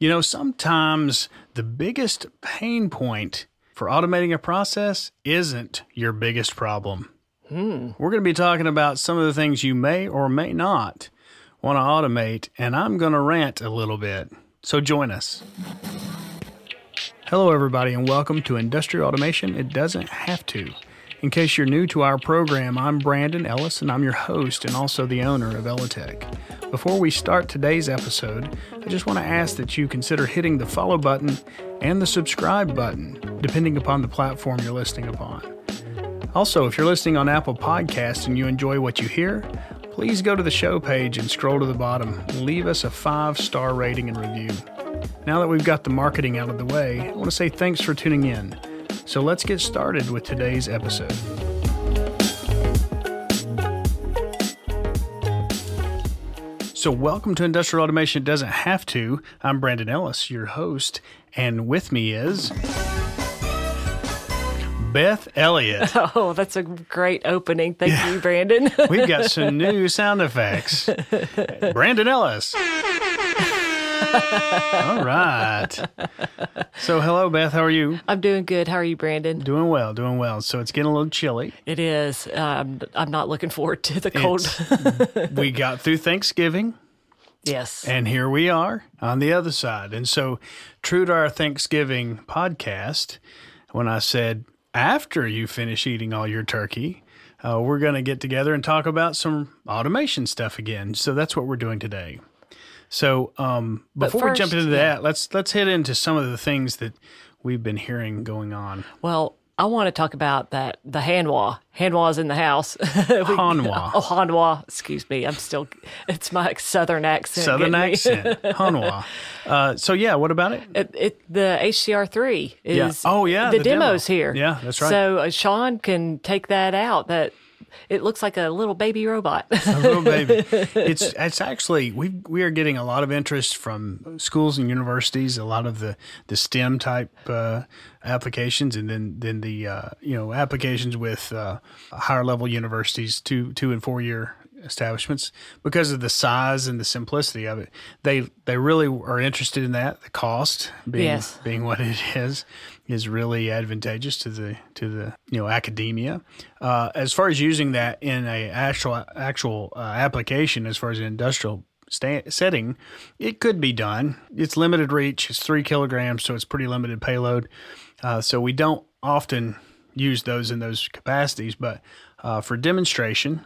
You know, sometimes the biggest pain point for automating a process isn't your biggest problem. Hmm. We're going to be talking about some of the things you may or may not want to automate, and I'm going to rant a little bit. So join us. Hello, everybody, and welcome to Industrial Automation. It doesn't have to. In case you're new to our program, I'm Brandon Ellis, and I'm your host and also the owner of Elitech. Before we start today's episode, I just want to ask that you consider hitting the follow button and the subscribe button, depending upon the platform you're listening upon. Also, if you're listening on Apple Podcasts and you enjoy what you hear, please go to the show page and scroll to the bottom leave us a five star rating and review. Now that we've got the marketing out of the way, I want to say thanks for tuning in. So let's get started with today's episode. So, welcome to Industrial Automation It Doesn't Have to. I'm Brandon Ellis, your host, and with me is Beth Elliott. Oh, that's a great opening. Thank you, Brandon. We've got some new sound effects. Brandon Ellis. All right. So, hello, Beth. How are you? I'm doing good. How are you, Brandon? Doing well, doing well. So, it's getting a little chilly. It is. Um, I'm not looking forward to the cold. We got through Thanksgiving, yes. and here we are on the other side. And so, true to our Thanksgiving podcast, when I said, after you finish eating all your turkey, uh, we're going to get together and talk about some automation stuff again. So, that's what we're doing today. So, um, before we jump first, into yeah. that, let's let's hit into some of the things that we've been hearing going on. Well, I want to talk about that the Hanwha. Hanwha's in the house. We- Hanwha. Oh, Hanwha. Excuse me. I'm still. It's my southern accent. Southern accent, Hanwha. Uh, so, yeah, what about it? It, it, the HCR3 is Yeah. Oh, yeah, the, the demo. demo's here. Yeah, that's right. So uh, Sean can take that out. That it looks like a little baby robot. a little baby. It's it's actually we we are getting a lot of interest from schools and universities. A lot of the the STEM type uh, applications, and then then the uh, you know applications with uh, higher level universities, two two and four year establishments because of the size and the simplicity of it. They they really are interested in that. The cost being Yes. being what it is is really advantageous to the to the you know academia. Uh, as far as using that in a actual actual uh, application, as far as an industrial sta- setting, it could be done. It's limited reach. It's three kilograms, so it's pretty limited payload. Uh, so we don't often use those in those capacities, but uh, for demonstration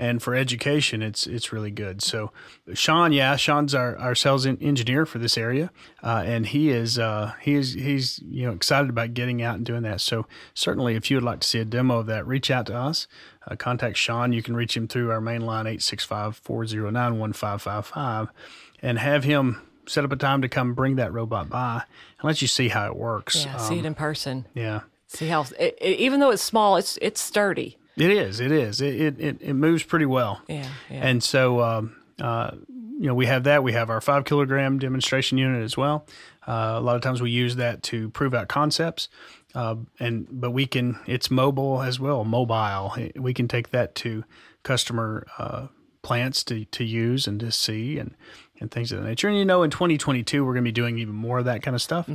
and for education, it's it's really good. So, Sean, yeah, Sean's our, our sales engineer for this area, uh, and he is uh, he is he's you know excited about getting out and doing that. So, certainly, if you would like to see a demo of that, reach out to us. Uh, contact Sean. You can reach him through our main line 865-409-1555 and have him set up a time to come bring that robot by and let you see how it works. yeah. see it in person. yeah. See how it, it, even though it's small, it's it's sturdy. It is. It is. It it, it, moves pretty well. Yeah. Yeah. And so, um, uh, you know, we have that. We have our five kilogram demonstration unit as well. Uh, a lot of times we use that to prove out concepts. Uh, and but we can. It's mobile as well. Mobile. We can take that to customer uh, plants to to use and to see and and things of that nature. And you know, in 2022, we're going to be doing even more of that kind of stuff.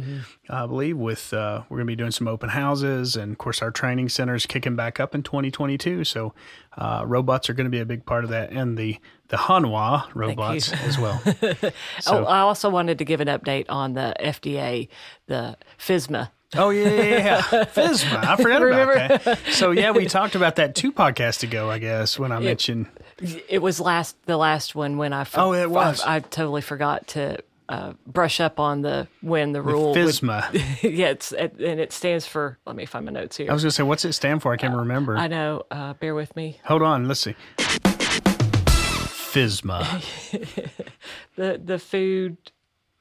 I believe with uh, we're going to be doing some open houses, and of course, our training center is kicking back up in 2022. So, uh, robots are going to be a big part of that, and the the Hanwha robots as well. oh, I also wanted to give an update on the FDA, the FSMA. Oh yeah, yeah, yeah. FSMA. I forgot about that. So yeah, we talked about that two podcasts ago, I guess, when I mentioned. It was last the last one when I for- Oh, it was. I, I totally forgot to uh, brush up on the when the rule would- FSMA. yeah, it's and it stands for. Let me find my notes here. I was going to say, what's it stand for? I can't remember. I know. Uh, bear with me. Hold on, let's see. FSMA. The the food.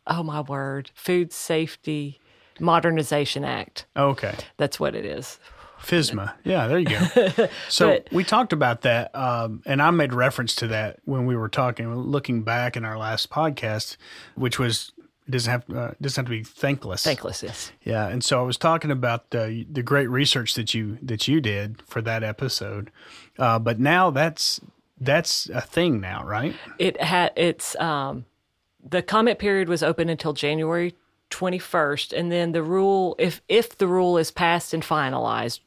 Oh my word! Food Safety Modernization Act. Okay. That's what it is. FSMA. Yeah, there you go. So But- we talked about that, um, and I made reference to that when we were talking, looking back in our last podcast, which was doesn't have uh, doesn't have to be thankless. Thankless. Yes. Yeah, and so I was talking about the the great research that you that you did for that episode, uh, but now that's that's a thing now, right? It had. It's um, the comment period was open until January 21st, and then the rule, if if the rule is passed and finalized,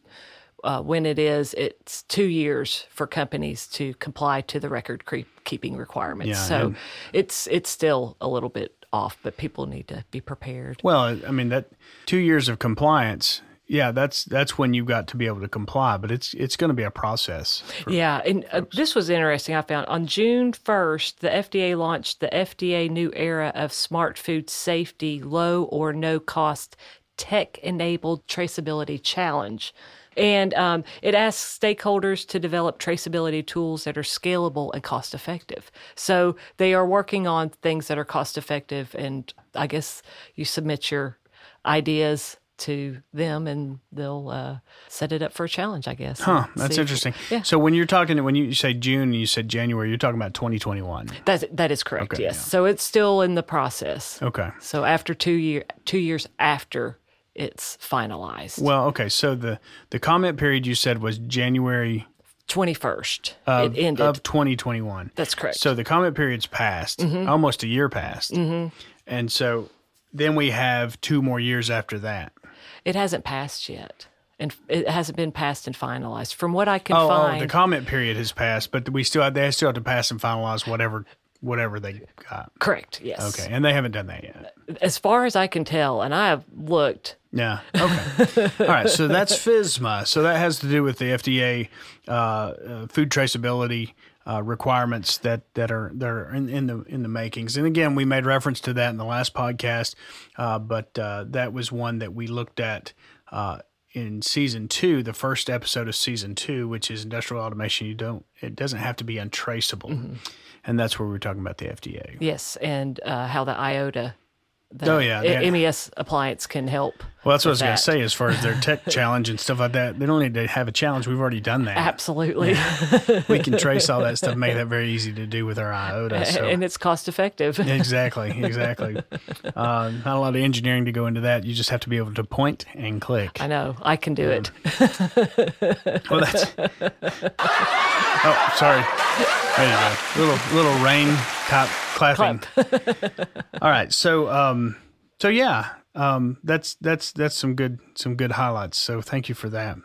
uh, when it is, it's two years for companies to comply to the record keeping requirements. Yeah, so it's it's still a little bit off, but people need to be prepared. Well, I mean that two years of compliance. Yeah, that's that's when you've got to be able to comply, but it's it's going to be a process. Yeah, and uh, this was interesting. I found on June 1st, the FDA launched the FDA New Era of Smart Food Safety Low or No Cost Tech Enabled Traceability Challenge. And um, it asks stakeholders to develop traceability tools that are scalable and cost effective. So they are working on things that are cost effective. And I guess you submit your ideas to them and they'll uh, set it up for a challenge, I guess. Huh, that's interesting. Yeah. So when you're talking, when you say June and you said January, you're talking about 2021. That that is correct. Okay, yes. yeah. So it's still in the process. Okay. So after two year two years after it's finalized, Well, okay. So the the comment period you said was January twenty first, of, it ended. of 2021. That's correct. So the comment period's passed, almost a year passed, mm-hmm. and so then we have two more years after that. it hasn't passed yet, and it hasn't been passed and finalized. From what I can Oh, oh, find, the comment period has passed, but we still have, they still have to pass and finalize whatever whatever they got. correct. Yes. Okay, and they haven't done that yet. As far as I can tell, and I have looked. Yeah. Okay. All right. So that's FSMA. So that has to do with the FDA uh, uh, food traceability uh, requirements that, that are that are in, in the in the makings. And again, we made reference to that in the last podcast, uh, but uh, that was one that we looked at. Uh, in season two, the first episode of season two, which is industrial automation, you don't it doesn't have to be untraceable, and that's where we're talking about the FDA. Yes, and uh, how the IOTA, the Oh, yeah, I- MES appliance can help. Well, that's what I was going to say. As far as their tech challenge and stuff like that, they don't need to have a challenge. We've already done that. Absolutely, we can trace all that stuff, make that very easy to do with our iota. So. and it's cost effective. exactly, exactly. Uh, not a lot of engineering to go into that. You just have to be able to point and click. I know I can do it. Well, that's. Oh, sorry. There you go. Little little rain clap, clapping. All right. So um, so yeah, um, that's that's that's some good some good highlights. So thank you for that.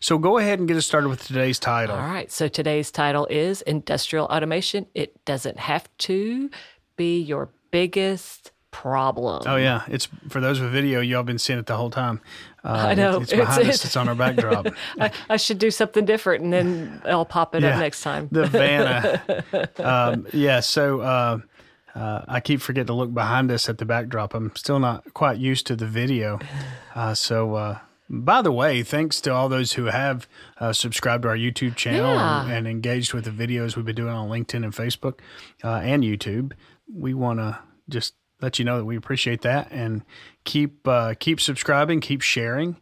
So go ahead and get us started with today's title. All right. So today's title is Industrial Automation. It doesn't have to be your biggest problem. Oh yeah, it's for those with video. Y'all been seeing it the whole time. Uh, I know. It's, behind It's- us. It's on our backdrop. I, I should do something different and then I'll pop it Yeah. up next time. the Vanna. um, yeah. So uh, uh, I keep forgetting to look behind us at the backdrop. I'm still not quite used to the video. Uh, so. Uh, by the way, thanks to all those who have uh, subscribed to our YouTube channel and, and engaged with the videos we've been doing on LinkedIn and Facebook uh, and YouTube. We want to just let you know that we appreciate that and keep uh, keep subscribing, keep sharing.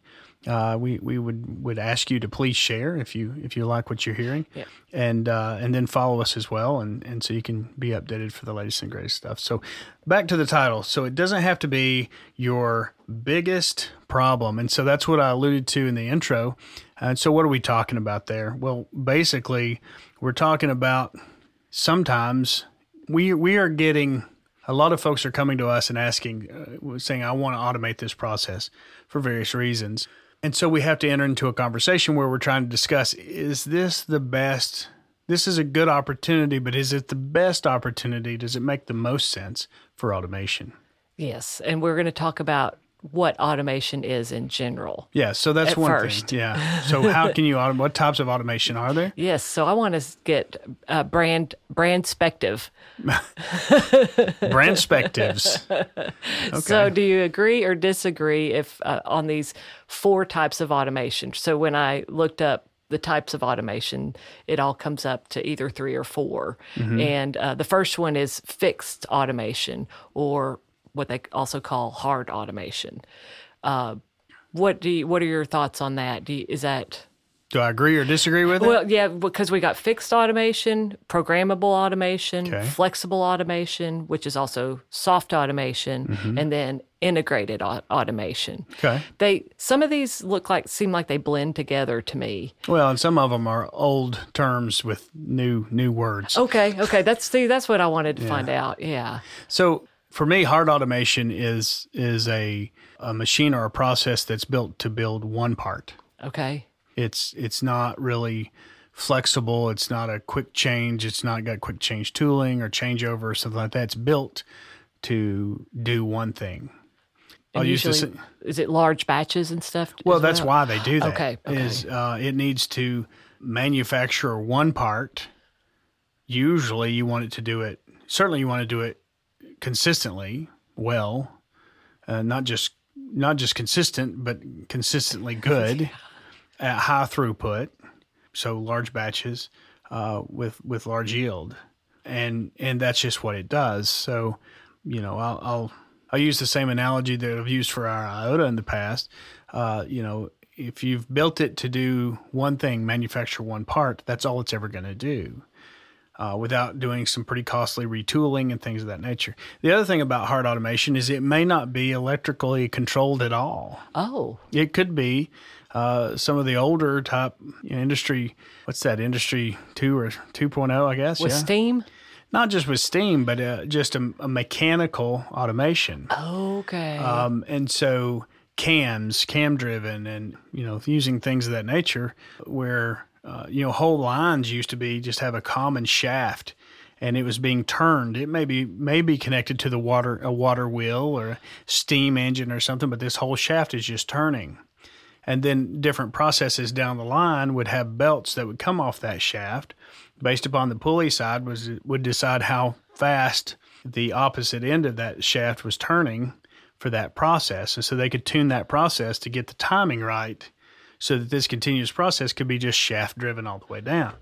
Uh, we we would would ask you to please share if you if you like what you're hearing, Yeah. and uh, and then follow us as well, and and so you can be updated for the latest and greatest stuff. So back to the title. So it doesn't have to be your biggest problem, and so that's what I alluded to in the intro. And so what are we talking about there? Well, basically, we're talking about sometimes we we are getting a lot of folks are coming to us and asking uh, saying i want to automate this process for various reasons and so we have to enter into a conversation where we're trying to discuss is this the best this is a good opportunity but is it the best opportunity does it make the most sense for automation Yes. And we're going to talk about what automation is in general. yeah so that's At one first. thing yeah so how can you automate what types of automation are there Yes. So I want to get uh, brand brand spective. brand spectives So do you agree or disagree if uh, on these four types of automation? So when I looked up the types of automation, it all comes up to either three or 4 And uh, the first one is fixed automation, or what they also call hard automation. Uh, what do you, what are your thoughts on that? Do you, is that Do I agree or disagree with it? Well, yeah, because we got fixed automation, programmable automation, Okay. flexible automation, which is also soft automation, Mm-hmm. and then integrated au- automation. okay. They some of these look like seem like they blend together to me. Well, and some of them are old terms with new new words. Okay, okay, that's see, that's what I wanted to find out. Yeah. So for me, hard automation is is a a machine or a process that's built to build one part. Okay. It's it's not really flexible. It's not a quick change. It's not got quick change tooling or changeover or something like that. It's built to do one thing. And I'll use usually, this. is it large batches and stuff? Well, that's why they do that. Okay, okay. Is uh, it needs to manufacture one part. Usually, you want it to do it. Certainly, you want to do it consistently, well, uh, not just not just consistent, but consistently good at high throughput. So large batches uh, with with large yield, and and that's just what it does. So, you know, I'll I'll, I'll use the same analogy that I've used for our IOTA in the past. Uh, you know, if you've built it to do one thing, manufacture one part, that's all it's ever going to do. Uh, without doing some pretty costly retooling and things of that nature. The other thing about hard automation is it may not be electrically controlled at all. Oh, It could be uh, some of the older type you know, industry. What's that? Industry two or two I guess. with yeah. steam. Not just with steam, but uh, just a, a mechanical automation. Okay. Um, and so cams, cam driven, and you know using things of that nature, where uh, you know whole lines used to be just have a common shaft, and it was being turned. It may be may be connected to the water a water wheel or a steam engine or something, but this whole shaft is just turning. And then different processes down the line would have belts that would come off that shaft, based upon the pulley side was would decide how fast the opposite end of that shaft was turning for that process. And so they could tune that process to get the timing right so that this continuous process could be just shaft driven all the way down.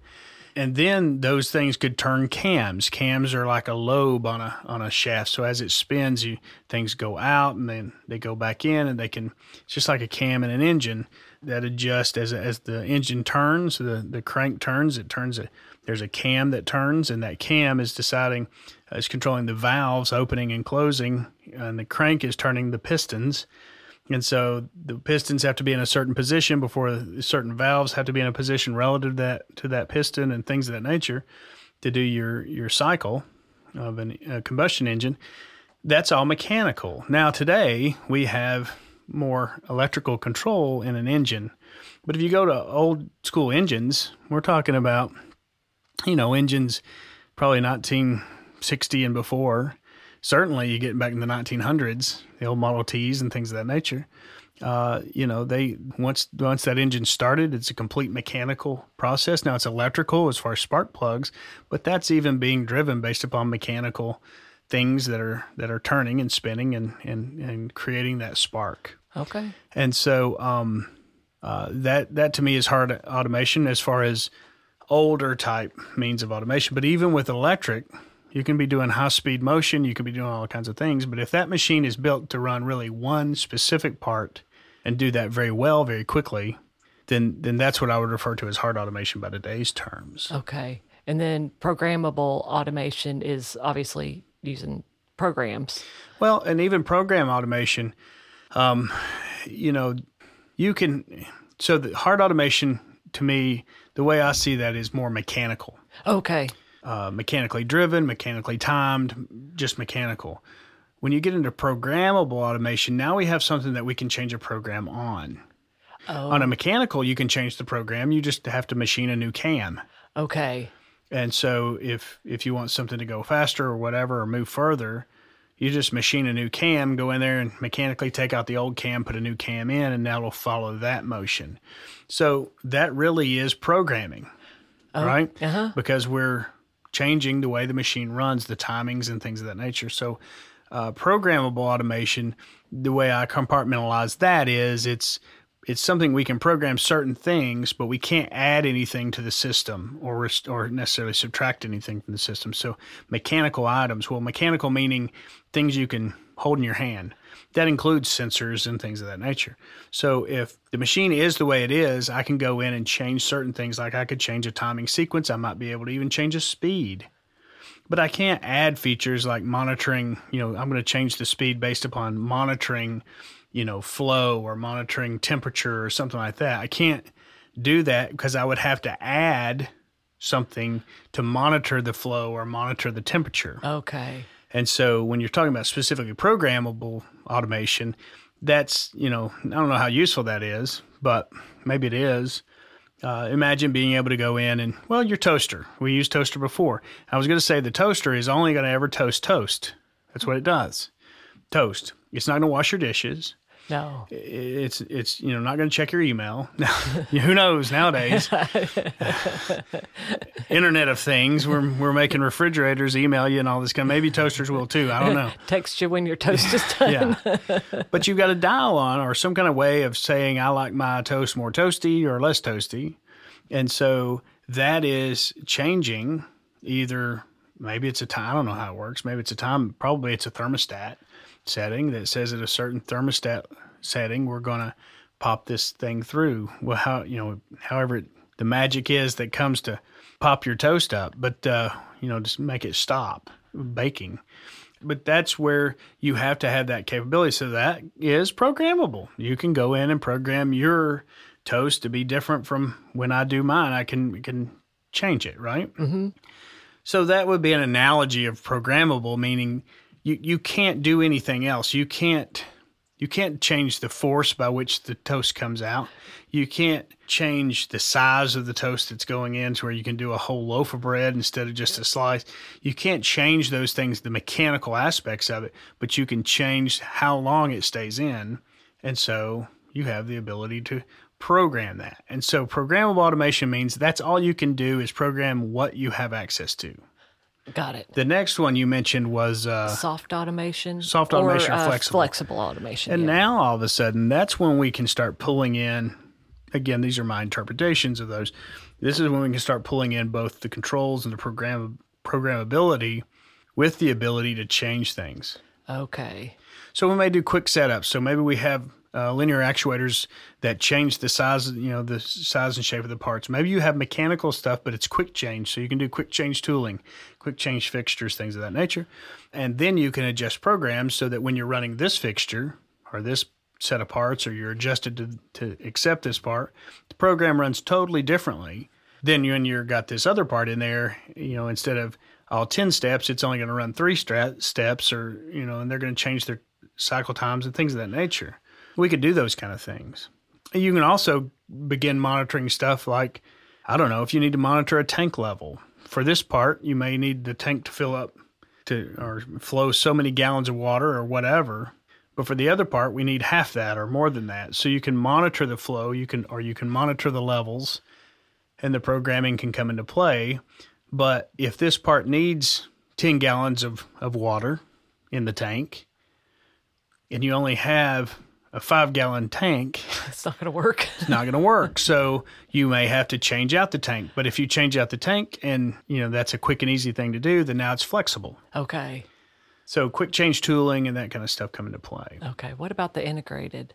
And then those things could turn cams. Cams are like a lobe on a on a shaft. So as it spins, you things go out and then they go back in, and they can. It's just like a cam in an engine that adjusts as as the engine turns. The the crank turns. It turns. There's a cam that turns, and that cam is deciding is controlling the valves opening and closing, and the crank is turning the pistons. And so the pistons have to be in a certain position before certain valves have to be in a position relative to that to that piston and things of that nature to do your your cycle of an, a combustion engine. That's all mechanical. Now today we have more electrical control in an engine. But if you go to old school engines, we're talking about you know engines probably 1960 and before certainly you get back in the 1900s, the old Model Ts and things of that nature. Uh, you know, they once once that engine started, it's a complete mechanical process. Now it's electrical as far as spark plugs, but that's even being driven based upon mechanical things that are that are turning and spinning and and, and creating that spark. okay. And so um, uh, that that to me is hard automation as far as older type means of automation. But even with electric, you can be doing high speed motion, you can be doing all kinds of things. But if that machine is built to run really one specific part and do that very well, very quickly, then then that's what I would refer to as hard automation by today's terms. Okay. And then programmable automation is obviously using programs. Well, and even program automation, um, you know, you can. So the hard automation, to me, the way I see that is more mechanical, Okay. Uh, mechanically driven, mechanically timed, just mechanical. When you get into programmable automation, now we have something that we can change a program on. On a mechanical, you can change the program. You just have to machine a new cam. Okay. And so if if you want something to go faster or whatever or move further, you just machine a new cam, go in there and mechanically take out the old cam, put a new cam in, and that'll follow that motion. So that really is programming, right? uh-huh. Because we're changing the way the machine runs, the timings and things of that nature. So uh, programmable automation, the way I compartmentalize that is it's it's something we can program certain things, but we can't add anything to the system or rest- or necessarily subtract anything from the system. So mechanical items, well, mechanical meaning things you can hold in your hand. That includes sensors and things of that nature. So if the machine is the way it is, I can go in and change certain things. Like I could change a timing sequence. I might be able to even change a speed. But I can't add features like monitoring, you know, I'm going to change the speed based upon monitoring, you know, flow or monitoring temperature or something like that. I can't do that because I would have to add something to monitor the flow or monitor the temperature. Okay. And so when you're talking about specifically programmable automation, that's, you know, I don't know how useful that is, but maybe it is. Uh, imagine being able to go in and, well, your toaster. We used toaster before. I was going to say the toaster is only going to ever toast toast. That's what it does. Toast. It's not going to wash your dishes. No. It's it's you know not going to check your email. Who knows nowadays? Internet of Things. We're we're making refrigerators email you and all this kind. Of, maybe toasters will too. I don't know. Text you when your toast is done. yeah, but you've got a dial on or some kind of way of saying I like my toast more toasty or less toasty, and so that is changing. Either maybe it's a time. I don't know how it works. Maybe it's a time. Probably it's a thermostat setting that says at a certain thermostat setting we're going to pop this thing through. Well, how you know, however it, the magic is that comes to pop your toast up, but uh, you know, just make it stop baking. But that's where you have to have that capability. So that is programmable. You can go in and program your toast to be different from when I do mine. I can can change it, right? Mm-hmm. So that would be an analogy of programmable, meaning you, you can't do anything else. You can't you can't change the force by which the toast comes out. You can't change the size of the toast that's going in to where you can do a whole loaf of bread instead of just a slice. You can't change those things, the mechanical aspects of it, but you can change how long it stays in. And so you have the ability to program that. And so programmable automation means that's all you can do is program what you have access to. Got it. The next one you mentioned was uh, soft automation, soft automation, or, or uh, flexible. flexible automation. And yeah. now all of a sudden, that's when we can start pulling in. Again, these are my interpretations of those. This is when we can start pulling in both the controls and the program programmability with the ability to change things. Okay. So we may do quick setups. So maybe we have uh, linear actuators that change the size, you know, the size and shape of the parts. Maybe you have mechanical stuff, but it's quick change. So you can do quick change tooling, quick change fixtures, things of that nature. And then you can adjust programs so that when you're running this fixture or this set of parts or you're adjusted to, to accept this part, the program runs totally differently than when you've got this other part in there, you know, instead of all 10 steps, it's only going to run three stra- steps or, you know, and they're going to change their cycle times and things of that nature. We could do those kind of things. You can also begin monitoring stuff like, I don't know, if you need to monitor a tank level. For this part, you may need the tank to fill up to or flow so many gallons of water or whatever. But for the other part, we need half that or more than that. So you can monitor the flow, you can or you can monitor the levels and the programming can come into play. But if this part needs 10 gallons of, of water in the tank and you only have a five gallon tank, it's not going to work. it's not going to work. So you may have to change out the tank. But if you change out the tank and, you know, that's a quick and easy thing to do, then now it's flexible. Okay. So quick change tooling and that kind of stuff come into play. Okay. What about the integrated?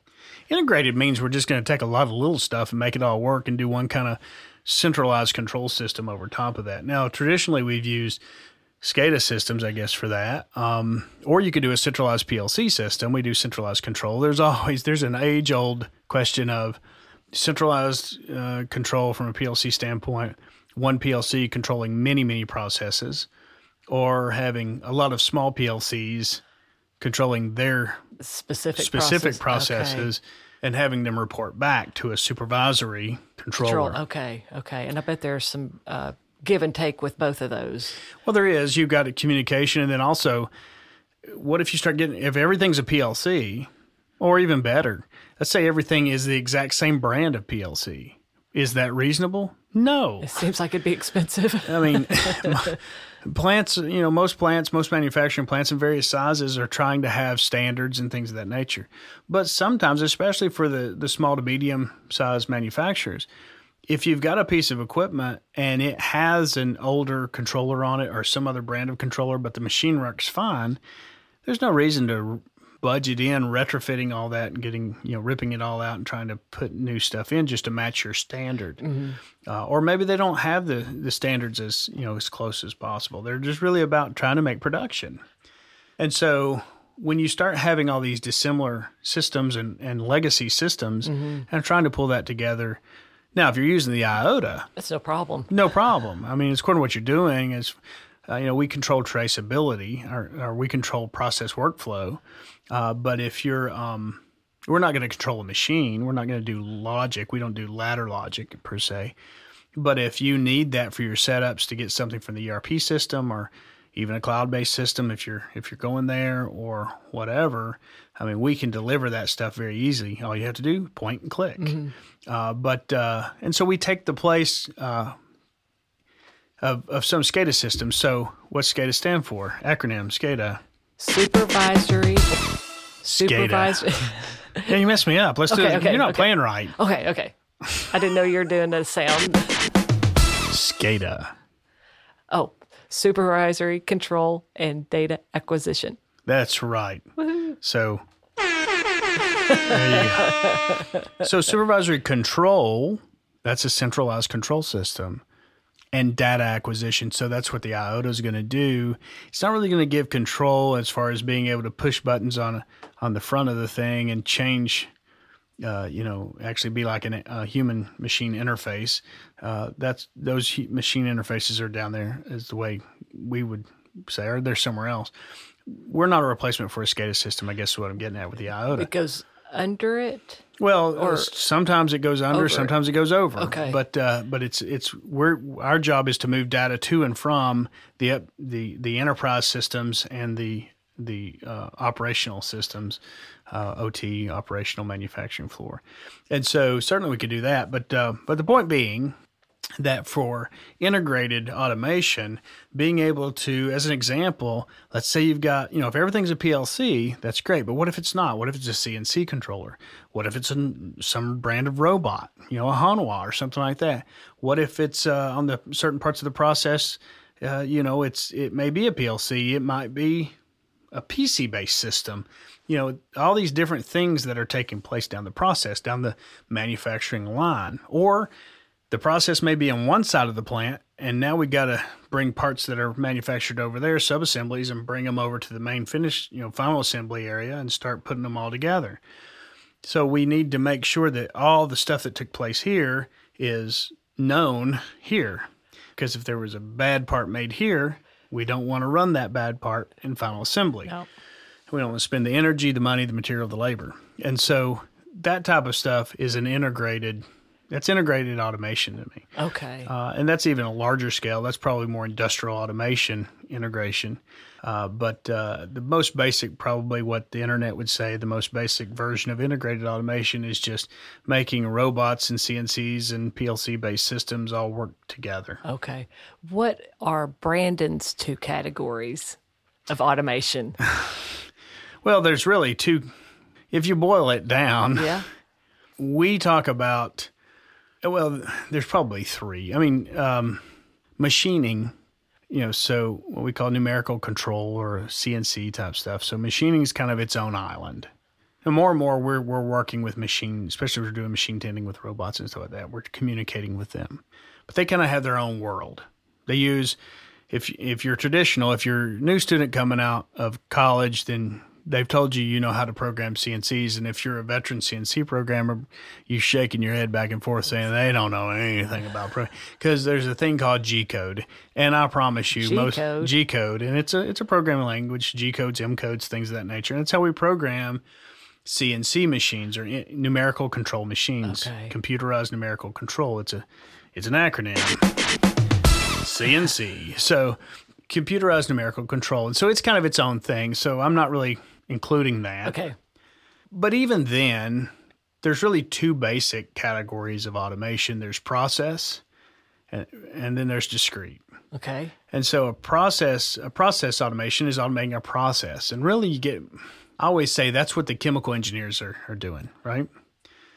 Integrated means we're just going to take a lot of little stuff and make it all work and do one kind of centralized control system over top of that. Now, traditionally, we've used SCADA systems, I guess, for that. Um, or you could do a centralized PLC system. We do centralized control. There's always there's an age old question of centralized uh, control from a PLC standpoint. One PLC controlling many many processes, or having a lot of small PLCs controlling their specific specific process. processes. Okay. And having them report back to a supervisory controller. Control. Okay, okay. And I bet there's some uh, give and take with both of those. Well, there is. You've got a communication, and then also, what if you start getting if everything's a PLC, or even better, let's say everything is the exact same brand of PLC. Is that reasonable? No. It seems like it'd be expensive. I mean, plants, you know, most plants, most manufacturing plants in various sizes are trying to have standards and things of that nature. But sometimes, especially for the, the small to medium sized manufacturers, if you've got a piece of equipment and it has an older controller on it or some other brand of controller, but the machine works fine, there's no reason to budget in retrofitting all that and getting you know ripping it all out and trying to put new stuff in just to match your standard mm-hmm. uh, or maybe they don't have the the standards as you know as close as possible they're just really about trying to make production and so when you start having all these dissimilar systems and, and legacy systems mm-hmm. and trying to pull that together now if you're using the iota that's no problem no problem i mean it's according to what you're doing is uh, you know, we control traceability or, or we control process workflow. Uh, but if you're, um, we're not going to control a machine. We're not going to do logic. We don't do ladder logic per se. But if you need that for your setups to get something from the ERP system or even a cloud-based system, if you're if you're going there or whatever, I mean, we can deliver that stuff very easily. All you have to do point and click. Mm-hmm. Uh, but uh, and so we take the place uh, of, of some SCADA systems. So, what's SCADA stand for? Acronym SCADA. Supervisory. Supervisory. yeah, you messed me up. Let's okay, do it. Okay, You're not okay. playing right. Okay, okay. I didn't know you were doing the sound. SCADA. Oh, supervisory control and data acquisition. That's right. Woo-hoo. So, so supervisory control, that's a centralized control system and data acquisition. So that's what the IOTA is going to do. It's not really going to give control as far as being able to push buttons on on the front of the thing and change. Uh, you know, actually be like an, a human machine interface. Uh, that's those machine interfaces are down there, is the way we would say, or they're somewhere else. We're not a replacement for a SCADA system. I guess is what I'm getting at with the IOTA. Goes under it. Well, or sometimes it goes under, over. sometimes it goes over. Okay, but uh, but it's it's we're our job is to move data to and from the the the enterprise systems and the the uh, operational systems, uh, OT operational manufacturing floor, and so certainly we could do that. But uh, but the point being that for integrated automation, being able to, as an example, let's say you've got, you know, if everything's a PLC, that's great. But what if it's not? What if it's a CNC controller? What if it's a, some brand of robot, you know, a Hanwha or something like that? What if it's uh, on the certain parts of the process, uh, you know, it's it may be a PLC, it might be a PC based system. You know, all these different things that are taking place down the process, down the manufacturing line, or the process may be on one side of the plant, and now we got to bring parts that are manufactured over there, subassemblies, and bring them over to the main finish, you know, final assembly area and start putting them all together. So we need to make sure that all the stuff that took place here is known here. Because if there was a bad part made here, we don't want to run that bad part in final assembly. No. We don't want to spend the energy, the money, the material, the labor. And so that type of stuff is an integrated that's integrated automation to me. Okay. Uh, and that's even a larger scale. That's probably more industrial automation integration. Uh, but uh, the most basic, probably what the internet would say, the most basic version of integrated automation is just making robots and CNCs and PLC based systems all work together. Okay. What are Brandon's two categories of automation? well, there's really two. If you boil it down, yeah. we talk about well, there's probably three. I mean, um, machining, you know, so what we call numerical control or CNC type stuff. So machining is kind of its own island. And more and more, we're we're working with machine, especially if we're doing machine tending with robots and stuff like that. We're communicating with them, but they kind of have their own world. They use if if you're traditional, if you're a new student coming out of college, then they've told you you know how to program CNCs, and if you're a veteran CNC programmer, you shaking your head back and forth saying they don't know anything about pro because there's a thing called G code, and I promise you, G-code. most G code, and it's a it's a programming language, G codes, M codes, things of that nature, and that's how we program. CNC machines or eh, numerical control machines, okay. computerized numerical control. It's a it's an acronym. CNC. So computerized numerical control. And so it's kind of its own thing. So I'm not really including that. Okay. But even then, there's really two basic categories of automation there's process and, and then there's discrete. Okay. And so a process a process automation is automating a process. And really you get I always say that's what the chemical engineers are, are doing, right?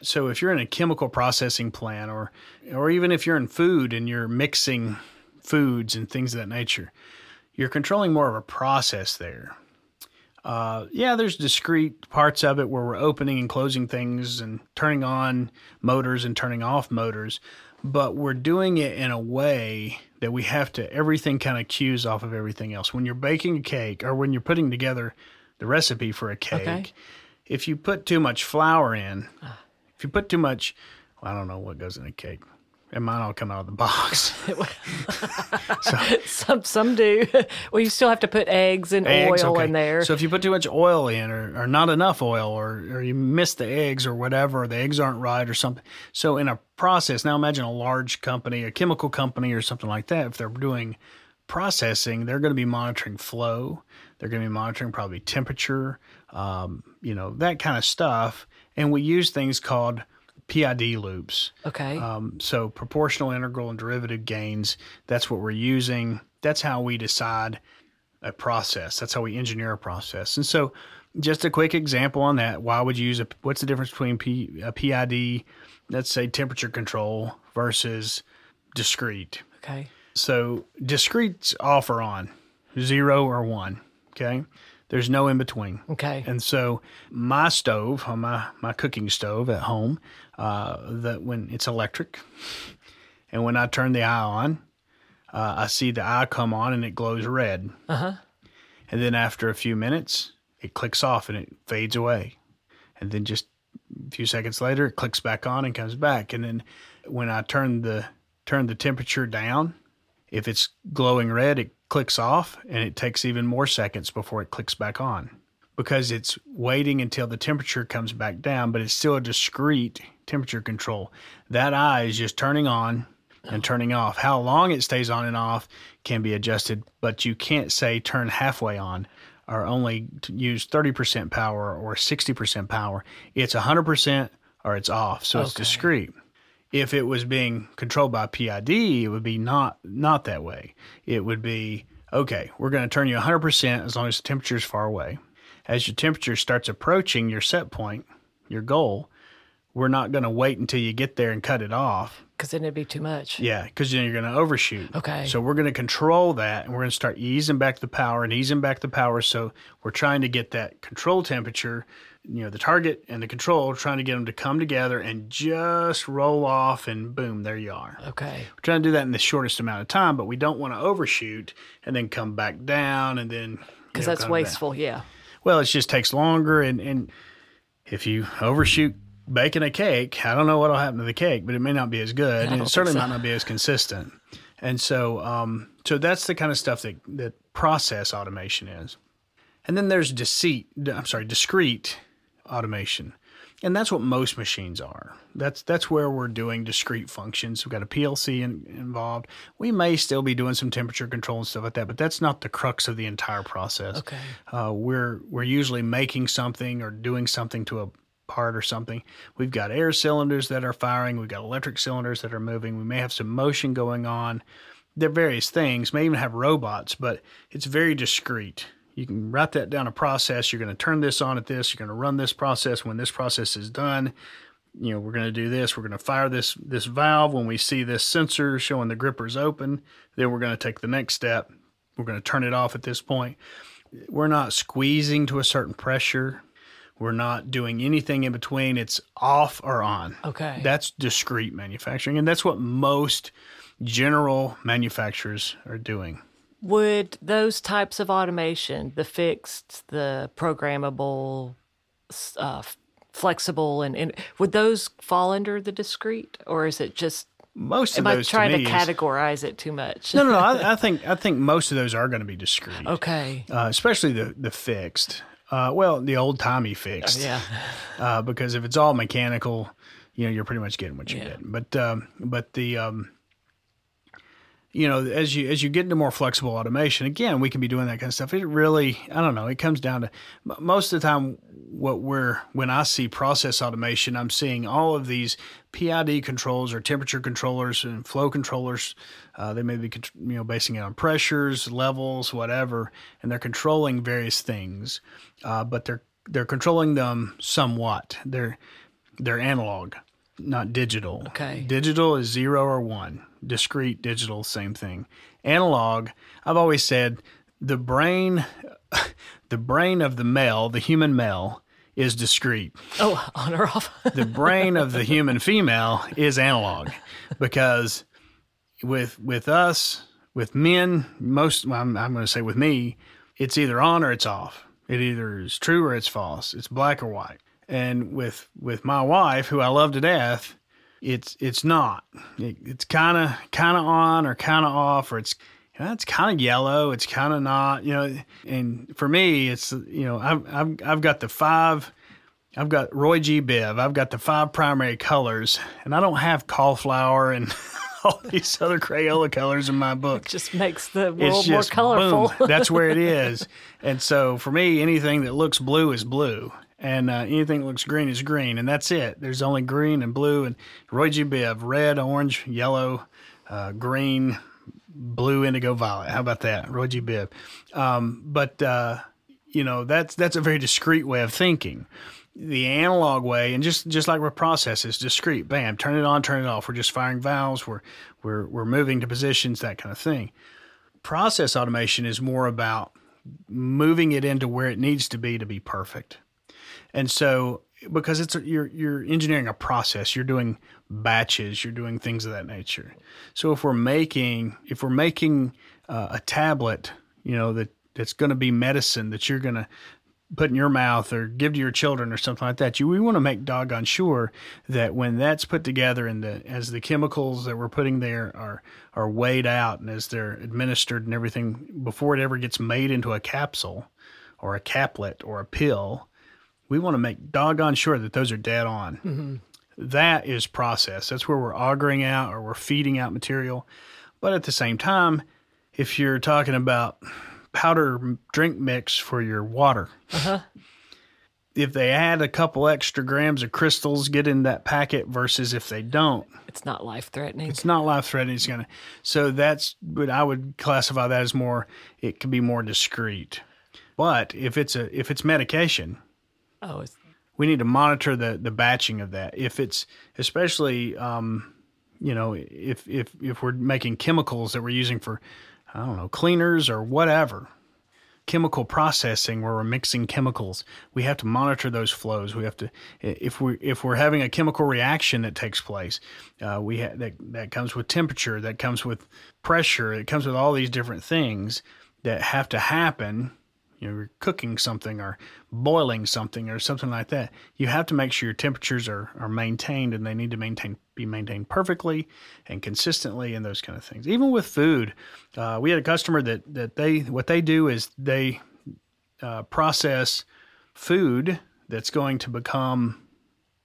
So if you're in a chemical processing plant or or even if you're in food and you're mixing foods and things of that nature, you're controlling more of a process there. Uh, yeah, there's discrete parts of it where we're opening and closing things and turning on motors and turning off motors, but we're doing it in a way that we have to everything kind of cues off of everything else. When you're baking a cake or when you're putting together the recipe for a cake, Okay. if you put too much flour in, if you put too much, well, I don't know what goes in a cake. It might all come out of the box. Some some do. well, you still have to put eggs and eggs, oil okay. in there. So if you put too much oil in, or, or not enough oil, or or you miss the eggs, or whatever, the eggs aren't right, or something. So in a process, now imagine a large company, a chemical company, or something like that. If they're doing processing, they're going to be monitoring flow. They're going to be monitoring probably temperature, um, you know, that kind of stuff. And we use things called PID loops. okay. Um, so proportional, integral, and derivative gains. That's what we're using. That's how we decide a process. That's how we engineer a process. And so, just a quick example on that. Why would you use a? What's the difference between P, a PID, let's say temperature control, versus discrete? okay. So discrete's off or on, zero or one. Okay, there's no in between. Okay. And so my stove, on my my cooking stove at home, uh, that when it's electric, and when I turn the eye on, uh, I see the eye come on and it glows red. Uh huh. And then after a few minutes, it clicks off and it fades away. And then just a few seconds later, it clicks back on and comes back. And then when I turn the turn the temperature down, if it's glowing red, it clicks off and it takes even more seconds before it clicks back on because it's waiting until the temperature comes back down, but it's still a discrete temperature control. That eye is just turning on and turning off. How long it stays on and off can be adjusted, but you can't say turn halfway on or only use 30% power or 60% power. It's 100% or it's off. So it's discrete. If it was being controlled by PID, it would be not not that way. It would be okay, we're going to turn you 100% as long as the temperature is far away. As your temperature starts approaching your set point, your goal, we're not going to wait until you get there and cut it off. Because then it'd be too much. Yeah, because then you're going to overshoot. Okay. So we're going to control that, and we're going to start easing back the power and easing back the power. So we're trying to get that control temperature, you know, the target and the control, trying to get them to come together and just roll off, and boom, there you are. Okay. We're trying to do that in the shortest amount of time, but we don't want to overshoot and then come back down and then Because you know, that's wasteful. Yeah. Well, it just takes longer, and and if you overshoot baking a cake, I don't know what'll happen to the cake, but it may not be as good, and it certainly so. might not be as consistent. And so, um, so that's the kind of stuff that that process automation is. And then there's deceit. I'm sorry, discrete automation, and that's what most machines are. That's that's where we're doing discrete functions. We've got a PLC in, involved. We may still be doing some temperature control and stuff like that, but that's not the crux of the entire process. Okay. Uh, we're we're usually making something or doing something to a part or something. We've got air cylinders that are firing. We've got electric cylinders that are moving. We may have some motion going on. There are various things. May even have robots, but it's very discrete. You can write that down a process. You're going to turn this on at this. You're going to run this process. When this process is done, you know we're going to do this. We're going to fire this this valve when we see this sensor showing the gripper's open. Then we're going to take the next step. We're going to turn it off at this point we're not squeezing to a certain pressure. We're not doing anything in between. It's off or on. Okay. That's discrete manufacturing. And that's what most general manufacturers are doing. Would those types of automation, the fixed, the programmable, uh, flexible, and, and would those fall under the discrete, or is it just? Most of Am I those trying to, to, me is- categorize it too much? no, no, no. I, I think I think most of those are going to be discrete, Okay. uh, especially the the fixed. Uh, well, the old timey fixed. Yeah. uh, because if it's all mechanical, you know, you're pretty much getting what you're Yeah. getting. But um, but the um, you know, as you as you get into more flexible automation, again, we can be doing that kind of stuff. It really, I don't know, it comes down to most of the time what we're when I see process automation, I'm seeing all of these PID controls or temperature controllers and flow controllers. Uh, they may be you know basing it on pressures, levels, whatever, and they're controlling various things, uh, but they're they're controlling them somewhat. They're they're analog, not digital. Okay. Digital is zero or one. Discrete, digital, same thing. Analog, I've always said the brain the brain of the male, the human male, is discrete. Oh, on or off. the brain of the human female is analog because with with us with men most I'm, I'm going to say with me it's either on or it's off it either is true or it's false it's black or white and with with my wife who I love to death it's it's not it, it's kind of kind of on or kind of off or it's you know, it's kind of yellow it's kind of not you know and for me it's you know I've, I've I've got the five I've got Roy G. Biv. I've got the five primary colors, and I don't have cauliflower and all these other Crayola colors in my book. It just makes the world more colorful. Boom, that's where it is. And so for me, anything that looks blue is blue. And uh, anything that looks green is green. And that's it. There's only green and blue. And Roy G. Biv, red, orange, yellow, uh, green, blue, indigo, violet. How about that? Roy G. Biv. Um, but, uh, you know, that's, that's a very discrete way of thinking the analog way, and just just like with processes, discrete, bam, turn it on, turn it off. We're just firing valves. We're we're we're moving to positions, that kind of thing. Process automation is more about moving it into where it needs to be to be perfect. And so, because it's you're you're engineering a process, you're doing batches, you're doing things of that nature. So if we're making if we're making uh, a tablet, you know that that's going to be medicine that you're going to put in your mouth or give to your children or something like that. You we want to make doggone sure that when that's put together and the as the chemicals that we're putting there are are weighed out and as they're administered and everything before it ever gets made into a capsule or a caplet or a pill, we want to make doggone sure that those are dead on. Mm-hmm. That is process. That's where we're augering out or we're feeding out material. But at the same time, if you're talking about powder drink mix for your water. Uh-huh. If they add a couple extra grams of crystals, get in that packet versus if they don't, it's not life threatening. It's not life threatening. It's gonna. So that's, but I would classify that as more. It could be more discreet. But if it's a if it's medication, oh, we need to monitor the the batching of that. If it's especially, um, you know, if if if we're making chemicals that we're using for I don't know, cleaners or whatever, chemical processing where we're mixing chemicals, we have to monitor those flows. We have to, if we if we're having a chemical reaction that takes place, uh, we ha- that that comes with temperature, that comes with pressure, it comes with all these different things that have to happen you know, you're cooking something or boiling something or something like that, you have to make sure your temperatures are, are maintained and they need to maintain be maintained perfectly and consistently and those kind of things. Even with food, uh, we had a customer that, that they what they do is they uh, process food that's going to become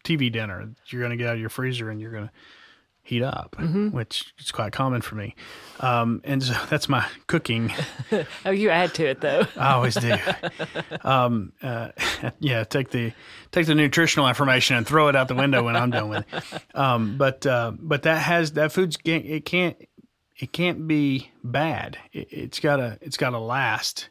TV dinner. You're going to get out of your freezer and you're going to heat up, mm-hmm. which is quite common for me. Um, and so that's my cooking. oh, you add to it though. I always do. Um, uh, yeah, take the take the nutritional information and throw it out the window when I'm done with it. Um, but uh, but that has that food's it can't it can't be bad. It, it's gotta it's gotta last.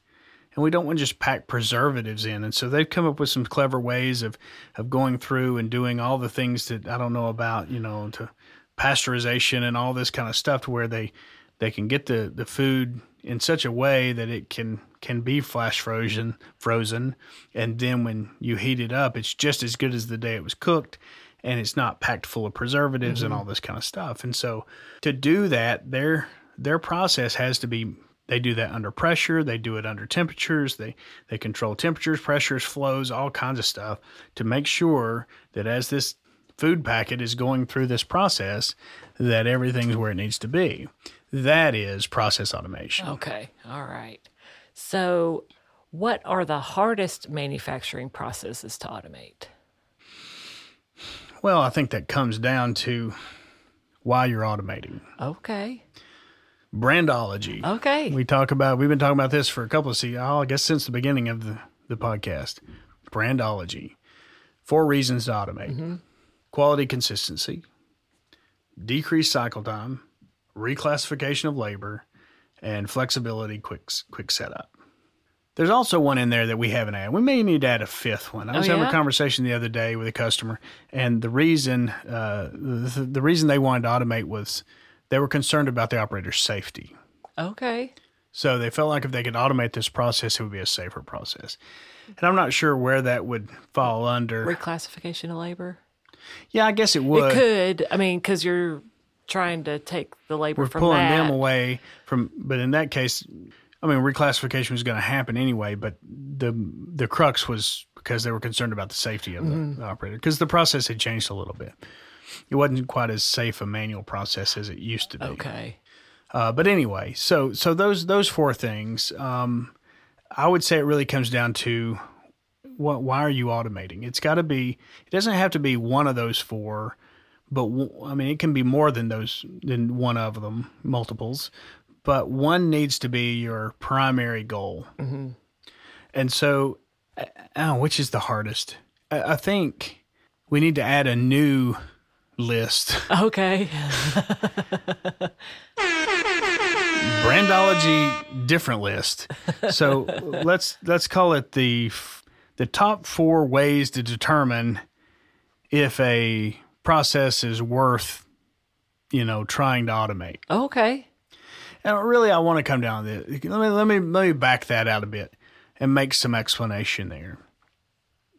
And we don't want to just pack preservatives in. And so they've come up with some clever ways of, of going through and doing all the things that I don't know about, you know, to pasteurization and all this kind of stuff to where they they can get the the food in such a way that it can can be flash frozen frozen and then when you heat it up it's just as good as the day it was cooked and it's not packed full of preservatives mm-hmm. and all this kind of stuff and so to do that their their process has to be they do that under pressure they do it under temperatures they they control temperatures pressures flows all kinds of stuff to make sure that as this food packet is going through this process that everything's where it needs to be. That is process automation. Okay. All right. So, what are the hardest manufacturing processes to automate? Well, I think that comes down to why you're automating. Okay. Brandology. Okay. We talk about we've been talking about this for a couple of see oh, I guess since the beginning of the, the podcast. Brandology. Four reasons to automate. Mm-hmm quality consistency, decreased cycle time, reclassification of labor, and flexibility quick quick setup. There's also one in there that we haven't added. We may need to add a fifth one. I was oh, yeah? having a conversation the other day with a customer, and the reason uh, the, the reason they wanted to automate was they were concerned about the operator's safety. Okay. So they felt like if they could automate this process, it would be a safer process. And I'm not sure where that would fall under. Reclassification of labor. Yeah, I guess it would. It could. I mean, because you're trying to take the labor We're pulling that. them away from, but in that case, I mean, reclassification was going to happen anyway. But the the crux was because they were concerned about the safety of Mm-hmm. the operator because the process had changed a little bit. It wasn't quite as safe a manual process as it used to be. Okay. Uh, but anyway, so so those those four things, um, I would say it really comes down to what why are you automating? It's got to be. It doesn't have to be one of those four, but w- I mean it can be more than those than one of them, multiples. But one needs to be your primary goal. And so, uh, oh, which is the hardest? I, I think we need to add a new list. Okay. brandology different list. So let's let's call it the the top four ways to determine if a process is worth you know trying to automate. Okay. And really, I want to come down to this. Let me let me let me back that out a bit and make some explanation there.